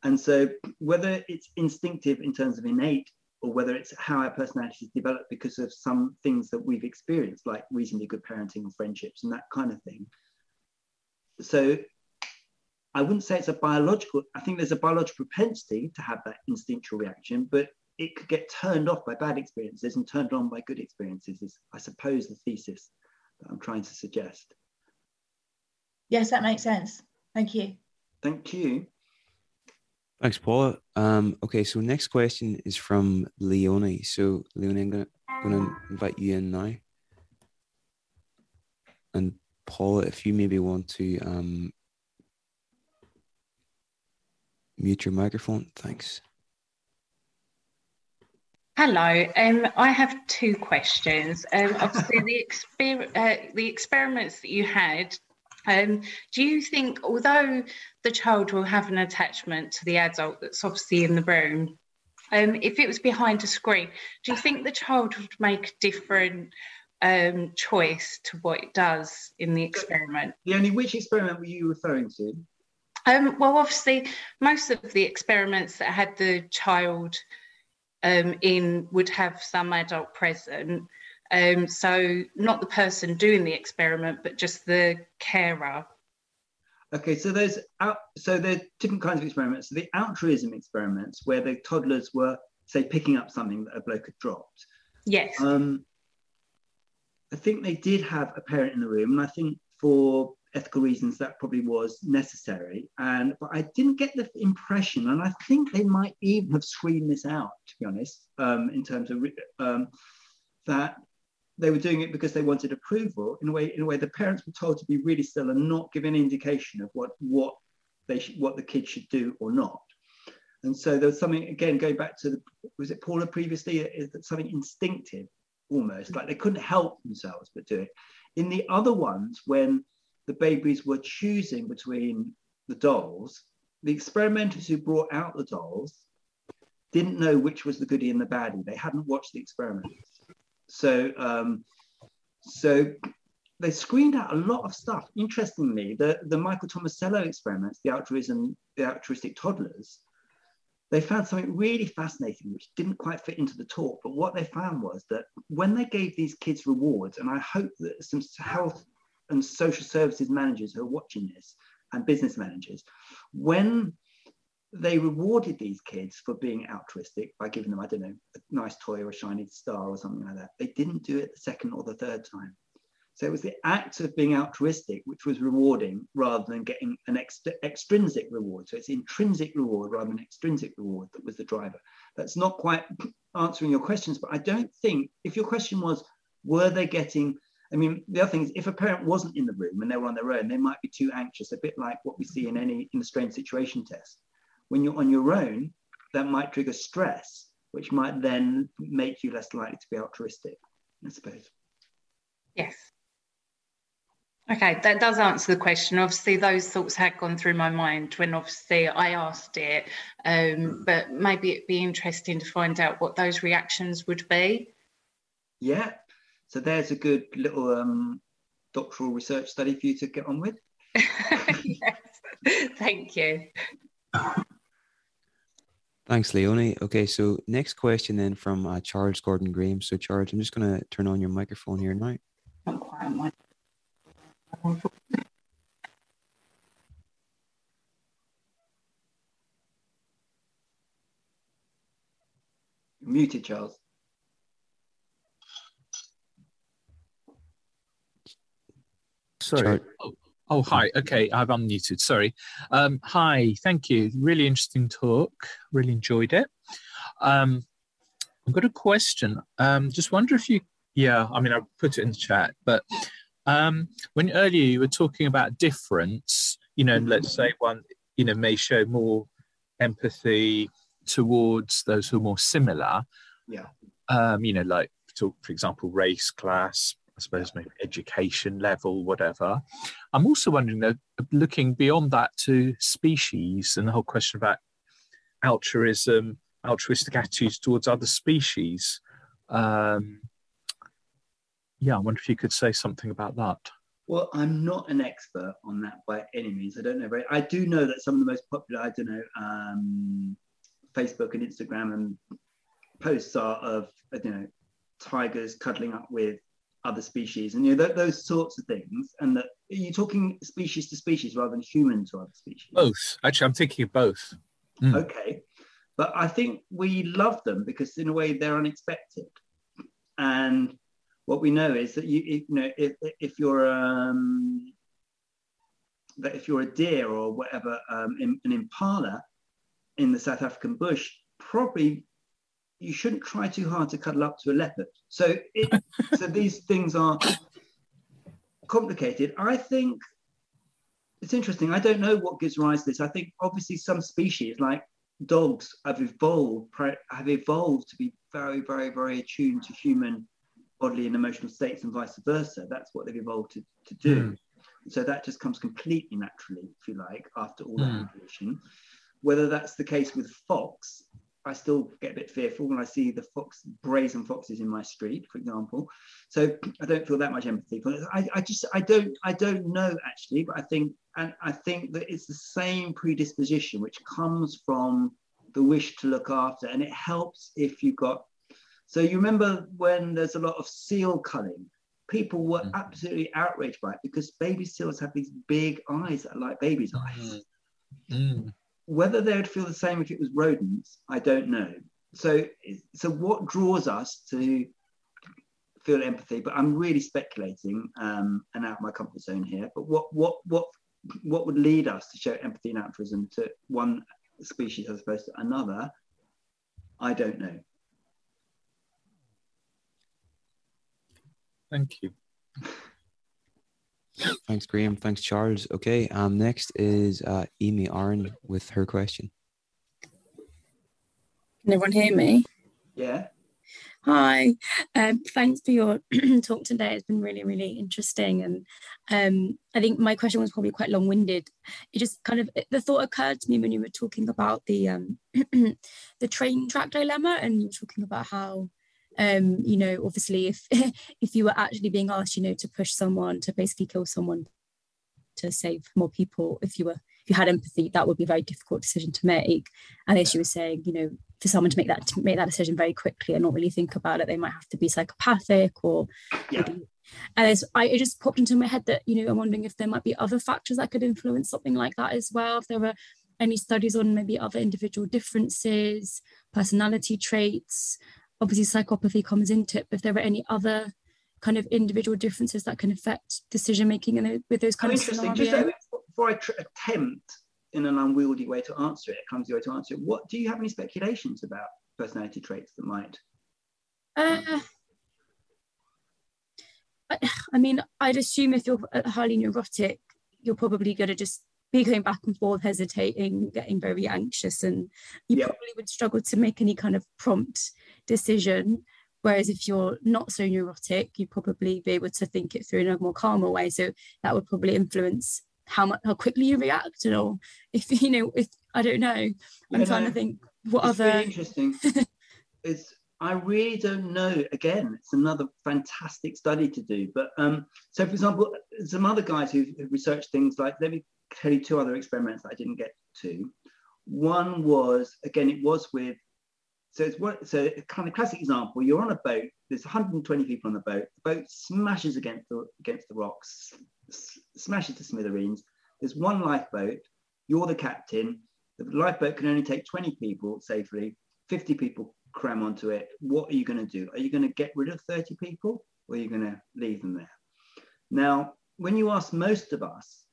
And so, whether it's instinctive in terms of innate, or whether it's how our personality is developed because of some things that we've experienced, like reasonably good parenting and friendships and that kind of thing. So, I wouldn't say it's a biological, I think there's a biological propensity to have that instinctual reaction, but it could get turned off by bad experiences and turned on by good experiences, is, I suppose, the thesis that I'm trying to suggest. Yes, that makes sense. Thank you. Thank you. Thanks, Paula. Um, okay, so next question is from Leonie. So, Leonie, I'm gonna, gonna invite you in now. And Paula, if you maybe want to um, mute your microphone, thanks. Hello, um, I have two questions. Um, obviously, the, exper- uh, the experiments that you had, um, do you think, although the child will have an attachment to the adult that's obviously in the room, um, if it was behind a screen, do you think the child would make a different um, choice to what it does in the experiment? The only which experiment were you referring to? Um, well, obviously, most of the experiments that had the child um, in would have some adult present. Um, so, not the person doing the experiment, but just the carer. Okay, so there's out, so there are different kinds of experiments. So the altruism experiments, where the toddlers were, say, picking up something that a bloke had dropped. Yes. Um, I think they did have a parent in the room, and I think for ethical reasons that probably was necessary. And but I didn't get the impression, and I think they might even have screened this out, to be honest, um, in terms of um, that they were doing it because they wanted approval. In a way, in a way, the parents were told to be really still and not give any indication of what what they should, what the kids should do or not. And so there was something again going back to the was it Paula previously? Is that something instinctive almost like they couldn't help themselves but do it. In the other ones, when the babies were choosing between the dolls, the experimenters who brought out the dolls didn't know which was the goodie and the baddie. They hadn't watched the experiments. So, um, so they screened out a lot of stuff. Interestingly, the, the Michael Tomasello experiments, the altruism, the altruistic toddlers, they found something really fascinating, which didn't quite fit into the talk. But what they found was that when they gave these kids rewards, and I hope that some health and social services managers who are watching this and business managers, when they rewarded these kids for being altruistic by giving them, I don't know, a nice toy or a shiny star or something like that, they didn't do it the second or the third time. So it was the act of being altruistic which was rewarding rather than getting an ex- extrinsic reward. So it's intrinsic reward rather than extrinsic reward that was the driver. That's not quite answering your questions, but I don't think if your question was, were they getting I mean, the other thing is if a parent wasn't in the room and they were on their own, they might be too anxious, a bit like what we see in any in the strange situation test. When you're on your own, that might trigger stress, which might then make you less likely to be altruistic, I suppose. Yes. Okay, that does answer the question. Obviously, those thoughts had gone through my mind when obviously I asked it, um, but maybe it'd be interesting to find out what those reactions would be. Yeah. So there's a good little um, doctoral research study for you to get on with. yes. <laughs> Thank you. Thanks, Leonie. Okay, so next question then from uh, Charles Gordon Graham. So, Charles, I'm just going to turn on your microphone here now. Not quite my Muted, Charles. Sorry. Oh, oh, hi. Okay, I've unmuted. Sorry. Um, hi. Thank you. Really interesting talk. Really enjoyed it. Um, I've got a question. Um, just wonder if you, yeah, I mean, I put it in the chat, but um, when earlier you were talking about difference, you know, let's say one, you know, may show more empathy towards those who are more similar. Yeah. Um, you know, like talk, for example, race, class, I suppose maybe education level, whatever. I'm also wondering looking beyond that to species and the whole question about altruism, altruistic attitudes towards other species. Um, yeah, I wonder if you could say something about that. Well, I'm not an expert on that by any means. I don't know very. I do know that some of the most popular, I don't know, um, Facebook and Instagram and posts are of you know tigers cuddling up with other species and you know th- those sorts of things. And that you're you talking species to species rather than human to other species? Both. Actually, I'm thinking of both. Mm. Okay, but I think we love them because in a way they're unexpected, and what we know is that you, you know if, if you're um, that if you're a deer or whatever um, in, an impala in the South African bush, probably you shouldn't try too hard to cuddle up to a leopard. So it, <laughs> so these things are complicated. I think it's interesting. I don't know what gives rise to this. I think obviously some species like dogs have evolved have evolved to be very very very attuned to human bodily and emotional states and vice versa. That's what they've evolved to, to do. Mm. So that just comes completely naturally, if you like, after all mm. that evolution. Whether that's the case with fox, I still get a bit fearful when I see the fox, brazen foxes in my street, for example. So <clears throat> I don't feel that much empathy for it. I, I just, I don't, I don't know actually, but I think, and I think that it's the same predisposition which comes from the wish to look after, and it helps if you've got so you remember when there's a lot of seal culling, people were mm. absolutely outraged by it because baby seals have these big eyes that are like babies' eyes. Mm. Whether they would feel the same if it was rodents, I don't know. So, so what draws us to feel empathy? But I'm really speculating um, and out of my comfort zone here. But what, what, what, what would lead us to show empathy and altruism to one species as opposed to another? I don't know. Thank you. <laughs> Thanks, Graham. Thanks, Charles. Okay. Um. Next is uh, Amy Aaron with her question. Can everyone hear me? Yeah. Hi. Um, thanks for your <clears throat> talk today. It's been really, really interesting. And um, I think my question was probably quite long-winded. It just kind of the thought occurred to me when you were talking about the um, <clears throat> the train track dilemma, and you were talking about how um, you know, obviously if <laughs> if you were actually being asked, you know, to push someone to basically kill someone to save more people, if you were if you had empathy, that would be a very difficult decision to make. And as you were saying, you know, for someone to make that to make that decision very quickly and not really think about it, they might have to be psychopathic or yeah. and I, it just popped into my head that you know I'm wondering if there might be other factors that could influence something like that as well. If there were any studies on maybe other individual differences, personality traits, obviously psychopathy comes into it, but if there are any other kind of individual differences that can affect decision making and with those kind oh, of interesting. Just before I tr- attempt in an unwieldy way to answer it, a clumsy way to answer it, what do you have any speculations about personality traits that might? Uh, I, I mean, I'd assume if you're highly neurotic, you're probably going to just be going back and forth, hesitating, getting very anxious, and you Yeah. probably would struggle to make any kind of prompt decision. Whereas if you're not so neurotic, you'd probably be able to think it through in a more calmer way. So that would probably influence how much how quickly you react, and or <laughs> if you know, if I don't know. I'm trying to think what it's other really interesting. <laughs> it's I really don't know. Again, it's another fantastic study to do. But um, so, for example, some other guys who've, who've researched things like. Let me tell you two other experiments that I didn't get to. One was again, it was with. So it's what. So a kind of classic example. You're on a boat. There's 120 people on the boat. The boat smashes against the against the rocks, smashes to smithereens. There's one lifeboat. You're the captain. The lifeboat can only take 20 people safely. 50 people cram onto it. What are you going to do? Are you going to get rid of 30 people or are you going to leave them there? Now, when you ask most of us,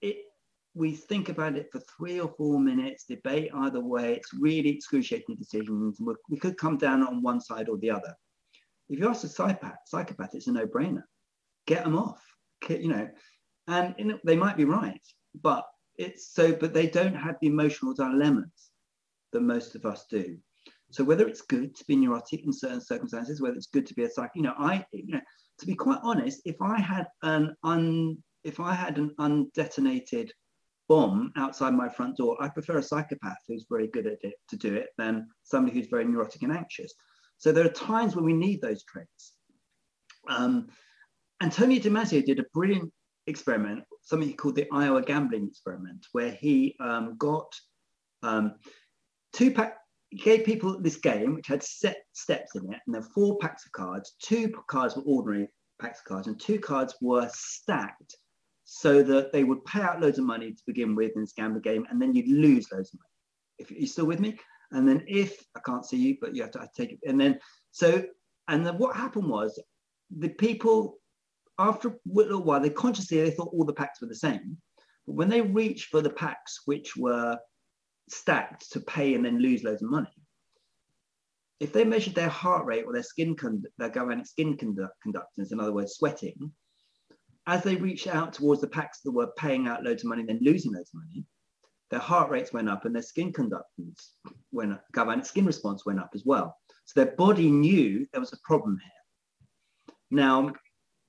it we think about it for three or four minutes, debate either way. It's really excruciating decisions. We, could come down on one side or the other. If you ask a psychopath, psychopath, it's a no-brainer. Get them off. You know, and they might be right, but it's so. But they don't have the emotional dilemmas that most of us do. So whether it's good to be neurotic in certain circumstances, whether it's good to be a psych, you know, I, you know, to be quite honest, if I had an un, if I had an undetonated bomb outside my front door, I prefer a psychopath who's very good at it to do it than somebody who's very neurotic and anxious. So there are times when we need those traits. Um, Antonio Damasio did a brilliant experiment, something he called the Iowa gambling experiment, where he um, got um, two pack he gave people this game which had set steps in it and there were four packs of cards. Two cards were ordinary packs of cards and two cards were stacked so that they would pay out loads of money to begin with in this gambling game and then you'd lose loads of money. If you're still with me? And then if i can't see you but you have to I take it. And then so and then what happened was the people after a little while they consciously they thought all the packs were the same. But when they reached for the packs which were stacked to pay and then lose loads of money. If they measured their heart rate or their skin con- their galvanic skin conduct- conductance, in other words, sweating, as they reached out towards the packs that were paying out loads of money and then losing loads of money, their heart rates went up and their skin conductance went up, galvanic skin response went up as well. So their body knew there was a problem here. Now,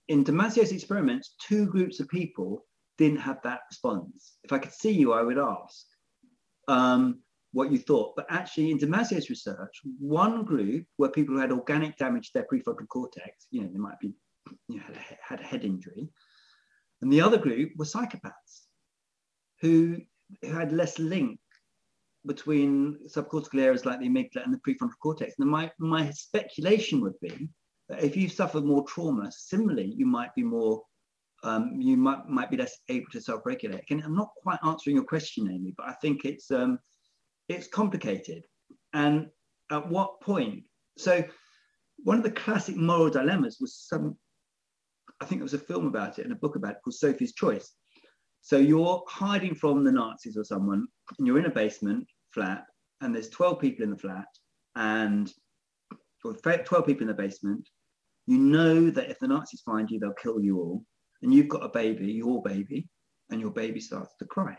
in Damasio's experiments, two groups of people didn't have that response. If I could see you, I would ask um, what you thought. But actually, in Damasio's research, one group were people who had organic damage to their prefrontal cortex, you know, they might be, you know, had a, had a head injury. And the other group were psychopaths who, who had less link between subcortical areas like the amygdala and the prefrontal cortex. And my, my speculation would be that if you suffer more trauma, similarly, you might be more um, you might might be less able to self-regulate. Again, I'm not quite answering your question, Amy, but I think it's um, it's complicated. And at what point? So, one of the classic moral dilemmas was some. I think there was a film about it and a book about it called Sophie's Choice. So you're hiding from the Nazis or someone, and you're in a basement flat, and there's 12 people in the flat, and or 12 people in the basement. You know that if the Nazis find you, they'll kill you all and you've got a baby, your baby, and your baby starts to cry.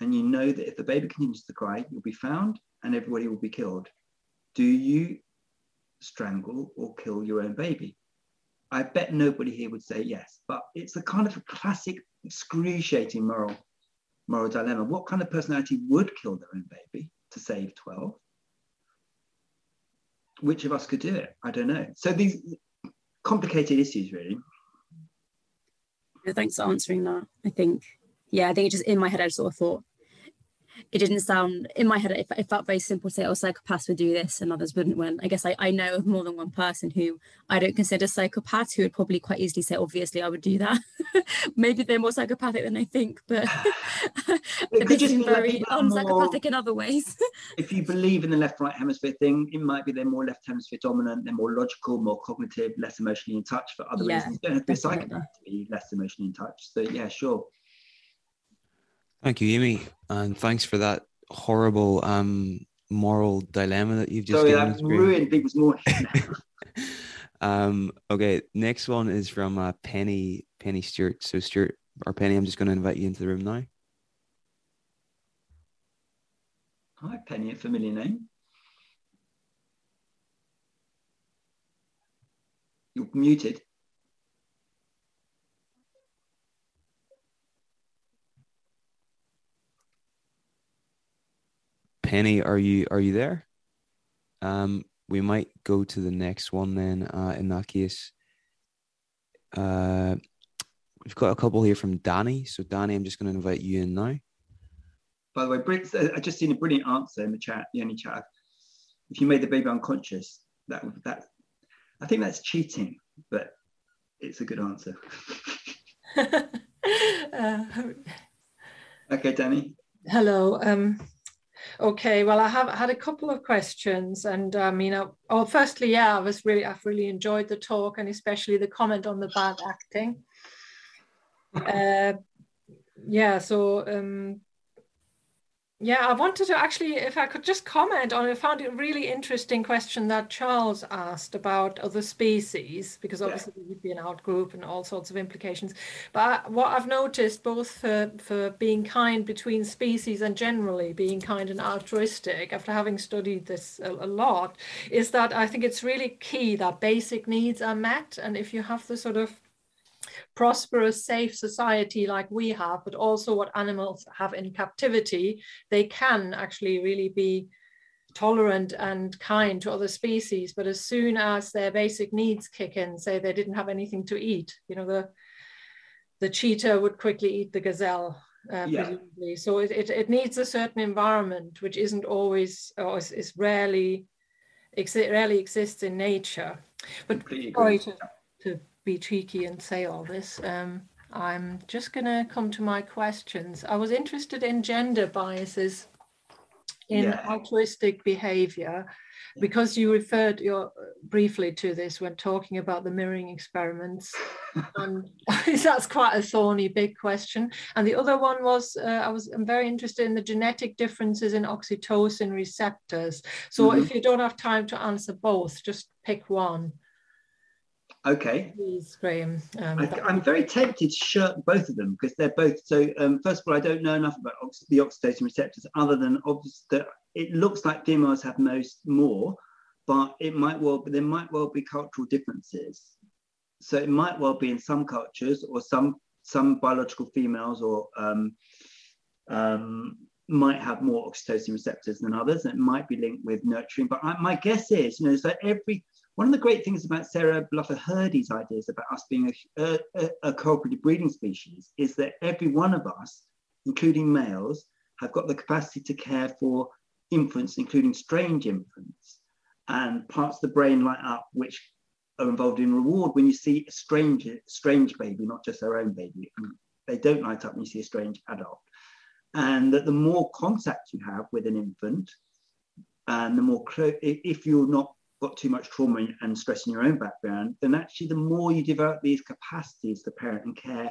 And you know that if the baby continues to cry, you'll be found and everybody will be killed. Do you strangle or kill your own baby? I bet nobody here would say yes, but it's a kind of a classic excruciating moral moral dilemma. What kind of personality would kill their own baby to save 12? Which of us could do it? I don't know. So these complicated issues, really. Thanks for answering that. I think, yeah, I think it just in my head, I sort of thought it didn't sound in my head. It, it felt very simple to say, "Oh, psychopaths would do this and others wouldn't." When I guess I, I know of more than one person who I don't consider psychopaths who would probably quite easily say, "Obviously, I would do that." <laughs> Maybe they're more psychopathic than I think, but <laughs> <laughs> It could just be very people are more- unpsychopathic in other ways. if you believe in the left right hemisphere thing, it might be they're more left hemisphere dominant, they're more logical, more cognitive, less emotionally in touch for other Yeah, reasons. You don't have to be psychopath to be less emotionally in touch. So, yeah, sure. Thank you, Amy, and thanks for that horrible um, moral dilemma that you've just Sorry, given I've ruined people's morning. <laughs> Um, okay, next one is from uh, Penny Penny Stewart. So Stuart or Penny, I'm just going to invite you into the room now. Hi, Penny, a familiar name. You're muted. Penny, are you are you there? Um, we might go to the next one then. Uh, in that case, uh, we've got a couple here from Danny. So Danny, I'm just going to invite you in now. By the way, Brit, I just seen a brilliant answer in the chat, the only chat. If you made the baby unconscious, that that I think that's cheating, but it's a good answer. <laughs> uh, okay, Danny. Hello. Um, okay, well, I have had a couple of questions, and I mean, uh, oh, firstly, yeah, I was really, I've really enjoyed the talk, and especially the comment on the bad acting. <laughs> uh, yeah, so um, yeah, I wanted to actually, if I could just comment on, I found it a really interesting question that Charles asked about other species, because obviously yeah. would be an outgroup and all sorts of implications. But what I've noticed, both for, for being kind between species and generally being kind and altruistic, after having studied this a, a lot, is that I think it's really key that basic needs are met. And if you have the sort of prosperous, safe society like we have, but also what animals have in captivity, they can actually really be tolerant and kind to other species. But as soon as their basic needs kick in, say they didn't have anything to eat, you know, the the cheetah would quickly eat the gazelle. Uh, yeah. presumably. So it, it, it, needs a certain environment, which isn't always, or is, is rarely, exi- rarely exists in nature. But sorry to, to be cheeky and say all this. Um, I'm just going to come to my questions. I was interested in gender biases in yeah. altruistic behavior because you referred your, briefly to this when talking about the mirroring experiments. and <laughs> <laughs> that's quite a thorny big question. And the other one was uh, I was I'm very interested in the genetic differences in oxytocin receptors. So mm-hmm. if you don't have time to answer both, just pick one. Okay. Please, Graham. Um, I, am very tempted to shirk both of them because they're both so. Um, first of all, I don't know enough about ox- the oxytocin receptors other than obviously that it looks like females have most more, but it might well but there might well be cultural differences. So it might well be in some cultures or some some biological females or um, um, might have more oxytocin receptors than others. And it might be linked with nurturing. But I, my guess is, you know, so every one of the great things about Sarah Blaffer Hrdy's ideas about us being a, a, a cooperative breeding species is that every one of us, including males, have got the capacity to care for infants, including strange infants, and parts of the brain light up which are involved in reward when you see a strange, strange baby, not just their own baby. They don't light up when you see a strange adult. And that the more contact you have with an infant, and the more, if you're not got too much trauma and stress in your own background, then actually the more you develop these capacities to parent and care,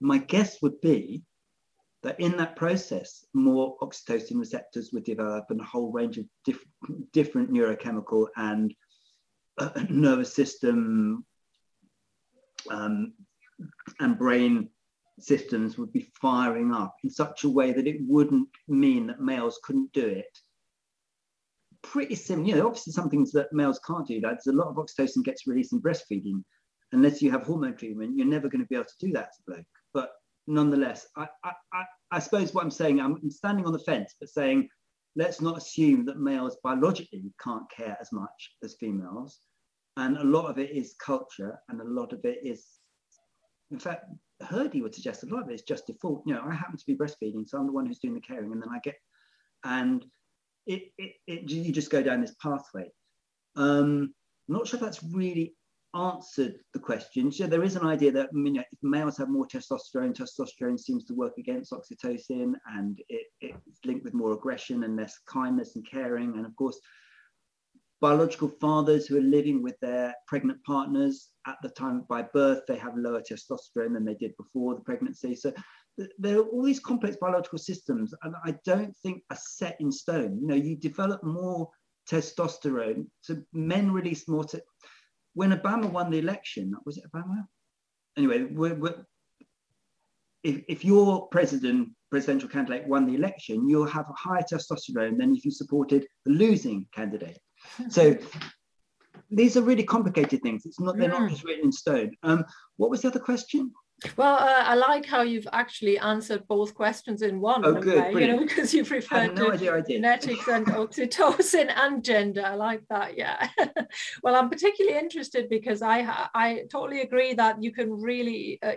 my guess would be that in that process, more oxytocin receptors would develop and a whole range of diff- different neurochemical and uh, <clears throat> nervous system um, and brain systems would be firing up in such a way that it wouldn't mean that males couldn't do it pretty similar. You know, obviously some things that males can't do. Like there's a lot of oxytocin gets released in breastfeeding. Unless you have hormone treatment, you're never going to be able to do that bloke. But nonetheless, I, I, I, I suppose what I'm saying, I'm standing on the fence, but saying let's not assume that males biologically can't care as much as females. And a lot of it is culture, and a lot of it is, in fact, Hrdy would suggest a lot of it is just default. You know, I happen to be breastfeeding, so I'm the one who's doing the caring, and then I get, and it, it, it, you just go down this pathway. Um, I'm not sure if that's really answered the question. So there is an idea that males have more testosterone, testosterone seems to work against oxytocin and it, it's linked with more aggression and less kindness and caring. And of course, biological fathers who are living with their pregnant partners at the time by birth, they have lower testosterone than they did before the pregnancy. So there are all these complex biological systems, and I don't think are set in stone. You know, you develop more testosterone, so men release more. Te- when Obama won the election, was it Obama? Anyway, we're, we're, if, if your president, presidential candidate won the election, you'll have a higher testosterone than if you supported the losing candidate. So these are really complicated things. It's not, they're not Mm. just written in stone. Um, what was the other question? Well, uh, I like how you've actually answered both questions in one. Oh, good, way, you know, <laughs> because you've referred no to idea I did. genetics and <laughs> oxytocin and gender. I like that. Yeah. <laughs> well, I'm particularly interested because I I totally agree that you can really uh,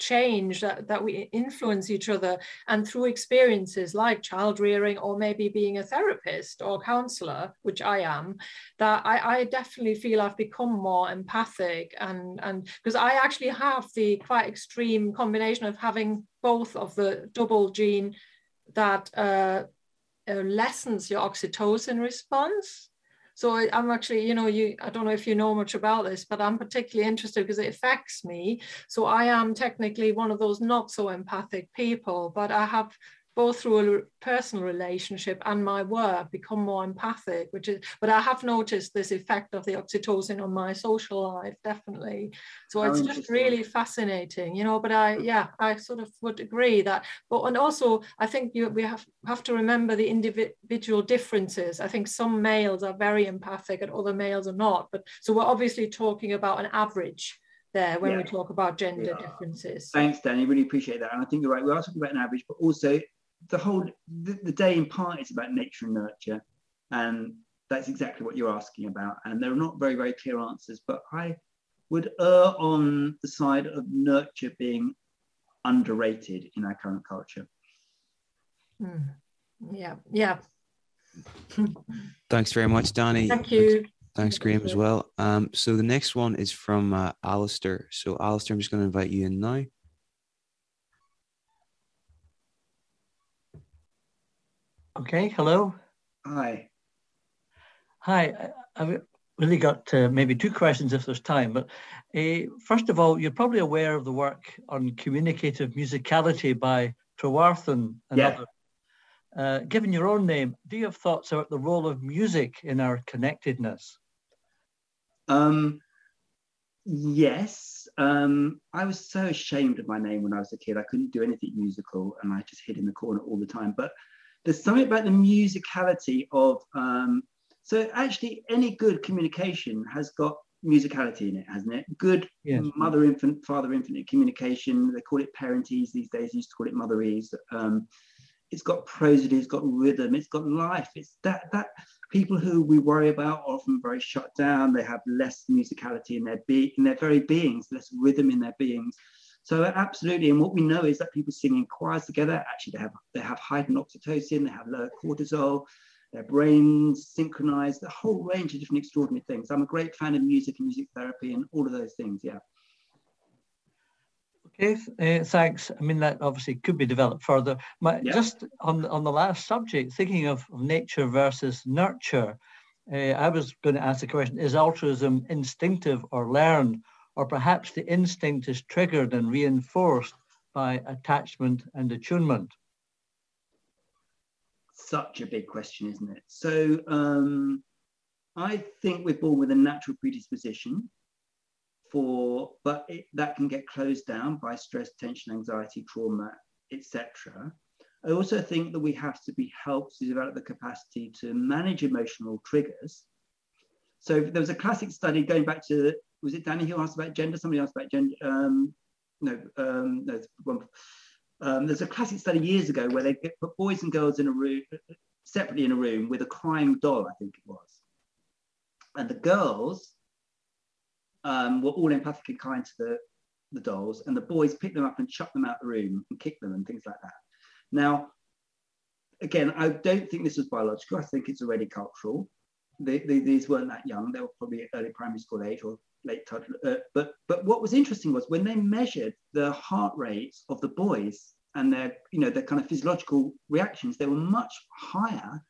change that that we influence each other and through experiences like child rearing or maybe being a therapist or counselor, which I am, that I, I definitely feel I've become more empathic and and because I actually have the quite extreme combination of having both of the double gene that uh, uh, lessens your oxytocin response. So I- I'm actually, you know, you I don't know if you know much about this, but I'm particularly interested because it affects me. So I am technically one of those not so empathic people, but I have both through a personal relationship and my work become more empathic which is but i have noticed this effect of the oxytocin on my social life definitely so it's just really fascinating you know but i yeah i sort of would agree that but and also i think you we have have to remember the individual differences i think some males are very empathic and other males are not but so we're obviously talking about an average there when we talk about gender differences Thanks, Danny. Really appreciate that. And I think you're right. We are talking about an average, but also the whole the, the day in part is about nature and nurture, and that's exactly what you're asking about. And there are not very very clear answers, but I would err on the side of nurture being underrated in our current culture. Hmm. yeah yeah Thanks very much, Danny. Thank you. Thanks, Graham, as well. Um, so the next one is from uh, Alistair. So, Alistair, I'm just going to invite you in now. Okay, hello. Hi. Hi, I- I've really got uh, maybe two questions if there's time. But uh, first of all, you're probably aware of the work on communicative musicality by Trevarthen and Yeah. others. Uh, given your own name, do you have thoughts about the role of music in our connectedness? Um, yes. Um, I was so ashamed of my name when I was a kid. I couldn't do anything musical and I just hid in the corner all the time. But there's something about the musicality of, um, so actually, any good communication has got musicality in it, hasn't it? Good Yes. mother infant, father infant communication. They call it parentese these days, they used to call it motherese. Um, it's got prosody, it's got rhythm, it's got life. It's that that people who we worry about are often very shut down. They have less musicality in their be in their very beings, less rhythm in their beings. So absolutely, and what we know is that people sing in choirs together. Actually, they have they have heightened oxytocin, they have lower cortisol, their brains synchronize, a whole range of different extraordinary things. I'm a great fan of music and music therapy and all of those things. Yeah. Okay, uh, thanks. I mean, that obviously could be developed further. My, Yeah. Just on, on the last subject, thinking of nature versus nurture, uh, I was going to ask the question, is altruism instinctive or learned? Or perhaps the instinct is triggered and reinforced by attachment and attunement? such a big question, isn't it? So um, I think we're born with a natural predisposition for, but it, that can get closed down by stress, tension, anxiety, trauma, etc. I also think that we have to be helped to develop the capacity to manage emotional triggers. So there was a classic study going back to, was it Danny who asked about gender? Somebody asked about gender. Um, no, um, no, one, um, there's a classic study years ago where they put boys and girls in a room separately in a room with a crying doll, I think it was. And the girls um, were all empathic and kind to the, the dolls, and the boys picked them up and chucked them out the room and kicked them and things like that. Now, again, I don't think this was biological. I think it's already cultural. They, they, these weren't that young. They were probably early primary school age or late toddler. Uh, but but what was interesting was when they measured the heart rates of the boys and their you know their kind of physiological reactions, they were much higher.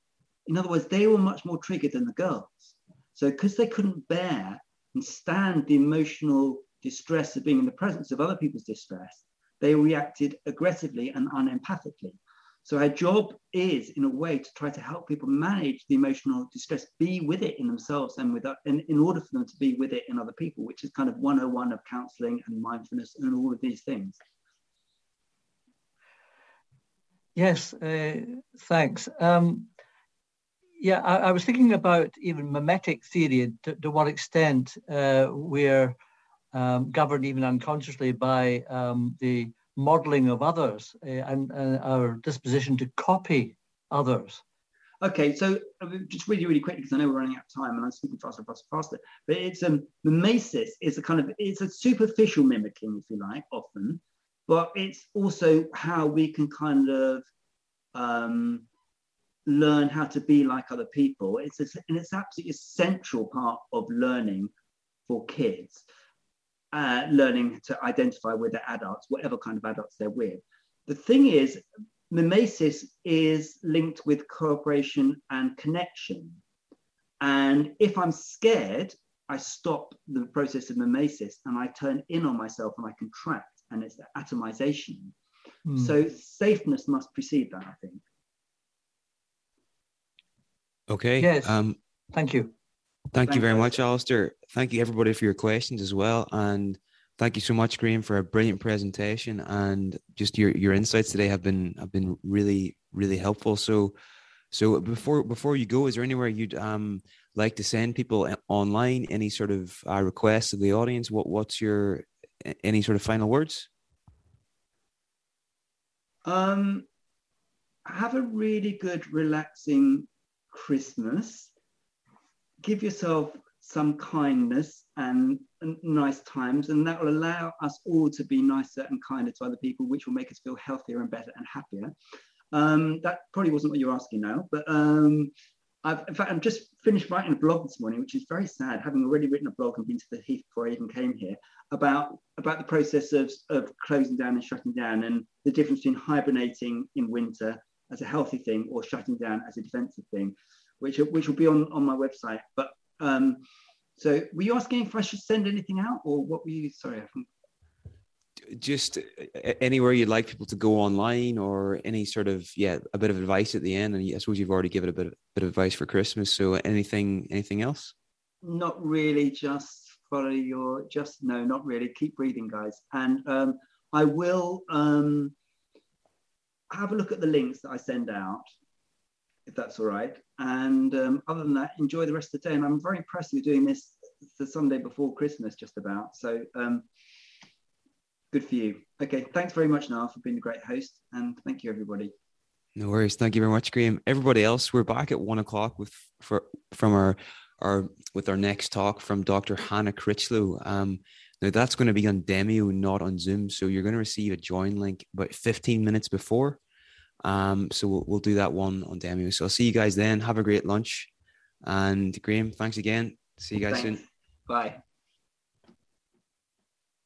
In other words, they were much more triggered than the girls. So because they couldn't bear and stand the emotional distress of being in the presence of other people's distress, they reacted aggressively and unempathically. So our job is, in a way, to try to help people manage the emotional distress, be with it in themselves and with in, in order for them to be with it in other people, which is kind of 101 of counseling and mindfulness and all of these things. Yes, uh, thanks. Um, yeah, I, I, was thinking about even mimetic theory to, to what extent uh, we're um, governed even unconsciously by um, the modeling of others uh, and, and, our disposition to copy others. Okay, so uh, just really, really quickly, because I know we're running out of time and I'm speaking faster, faster, faster. But it's um, mimesis is a kind of it's a superficial mimicking, if you like, often, but it's also how we can kind of um, learn how to be like other people. It's a, and it's absolutely essential part of learning for kids, uh, learning to identify with their adults, whatever kind of adults they're with. The thing is, mimesis is linked with cooperation and connection. And if I'm scared, I stop the process of mimesis and I turn in on myself and I contract, and it's the atomization. Mm. So safeness must precede that, I think. Okay. Yes. Um, thank you. Thank you very much, Alistair. Thank you, everybody, for your questions as well. And thank you so much, Graham, for a brilliant presentation. And just your, your insights today have been have been really, really helpful. So so before before you go, is there anywhere you'd um like to send people online? Any sort of uh, requests of the audience? What what's your any sort of final words? Um, have a really good, relaxing Christmas. Give yourself some kindness and, nice times, and that will allow us all to be nicer and kinder to other people, which will make us feel healthier and better and happier. Um, that probably wasn't what you're asking now, but um, I've, in fact, I'm just finished writing a blog this morning, which is very sad, having already written a blog and been to the Heath before I even came here, about, about the process of, of closing down and shutting down and the difference between hibernating in winter as a healthy thing or shutting down as a defensive thing, which, which will be on, on my website. But um, so were you asking if I should send anything out or what were you, sorry, I think. Just anywhere you'd like people to go online or any sort of yeah a bit of advice at the end. And i suppose you've already given a bit of, bit of advice for christmas. So anything anything else? Not really just follow your just no not really. Keep breathing guys. And um, i will um, have a look at the links that i send out if that's all right and um, other than that enjoy the rest of the day and i'm very impressed with doing this the sunday before christmas just about so um, good for you. Okay, thanks very much, Niall, for being a great host, and thank you, everybody. No worries. Thank you very much, Graham. Everybody else, we're back at one o'clock with for from our our with our next talk from Dr. Hannah Critchlow. Um, now that's going to be on Demio, not on Zoom. So you're going to receive a join link about 15 minutes before. Um, so we'll, we'll do that one on Demio. So I'll see you guys then. Have a great lunch. And Graham, thanks again. See you guys thanks. soon. Bye.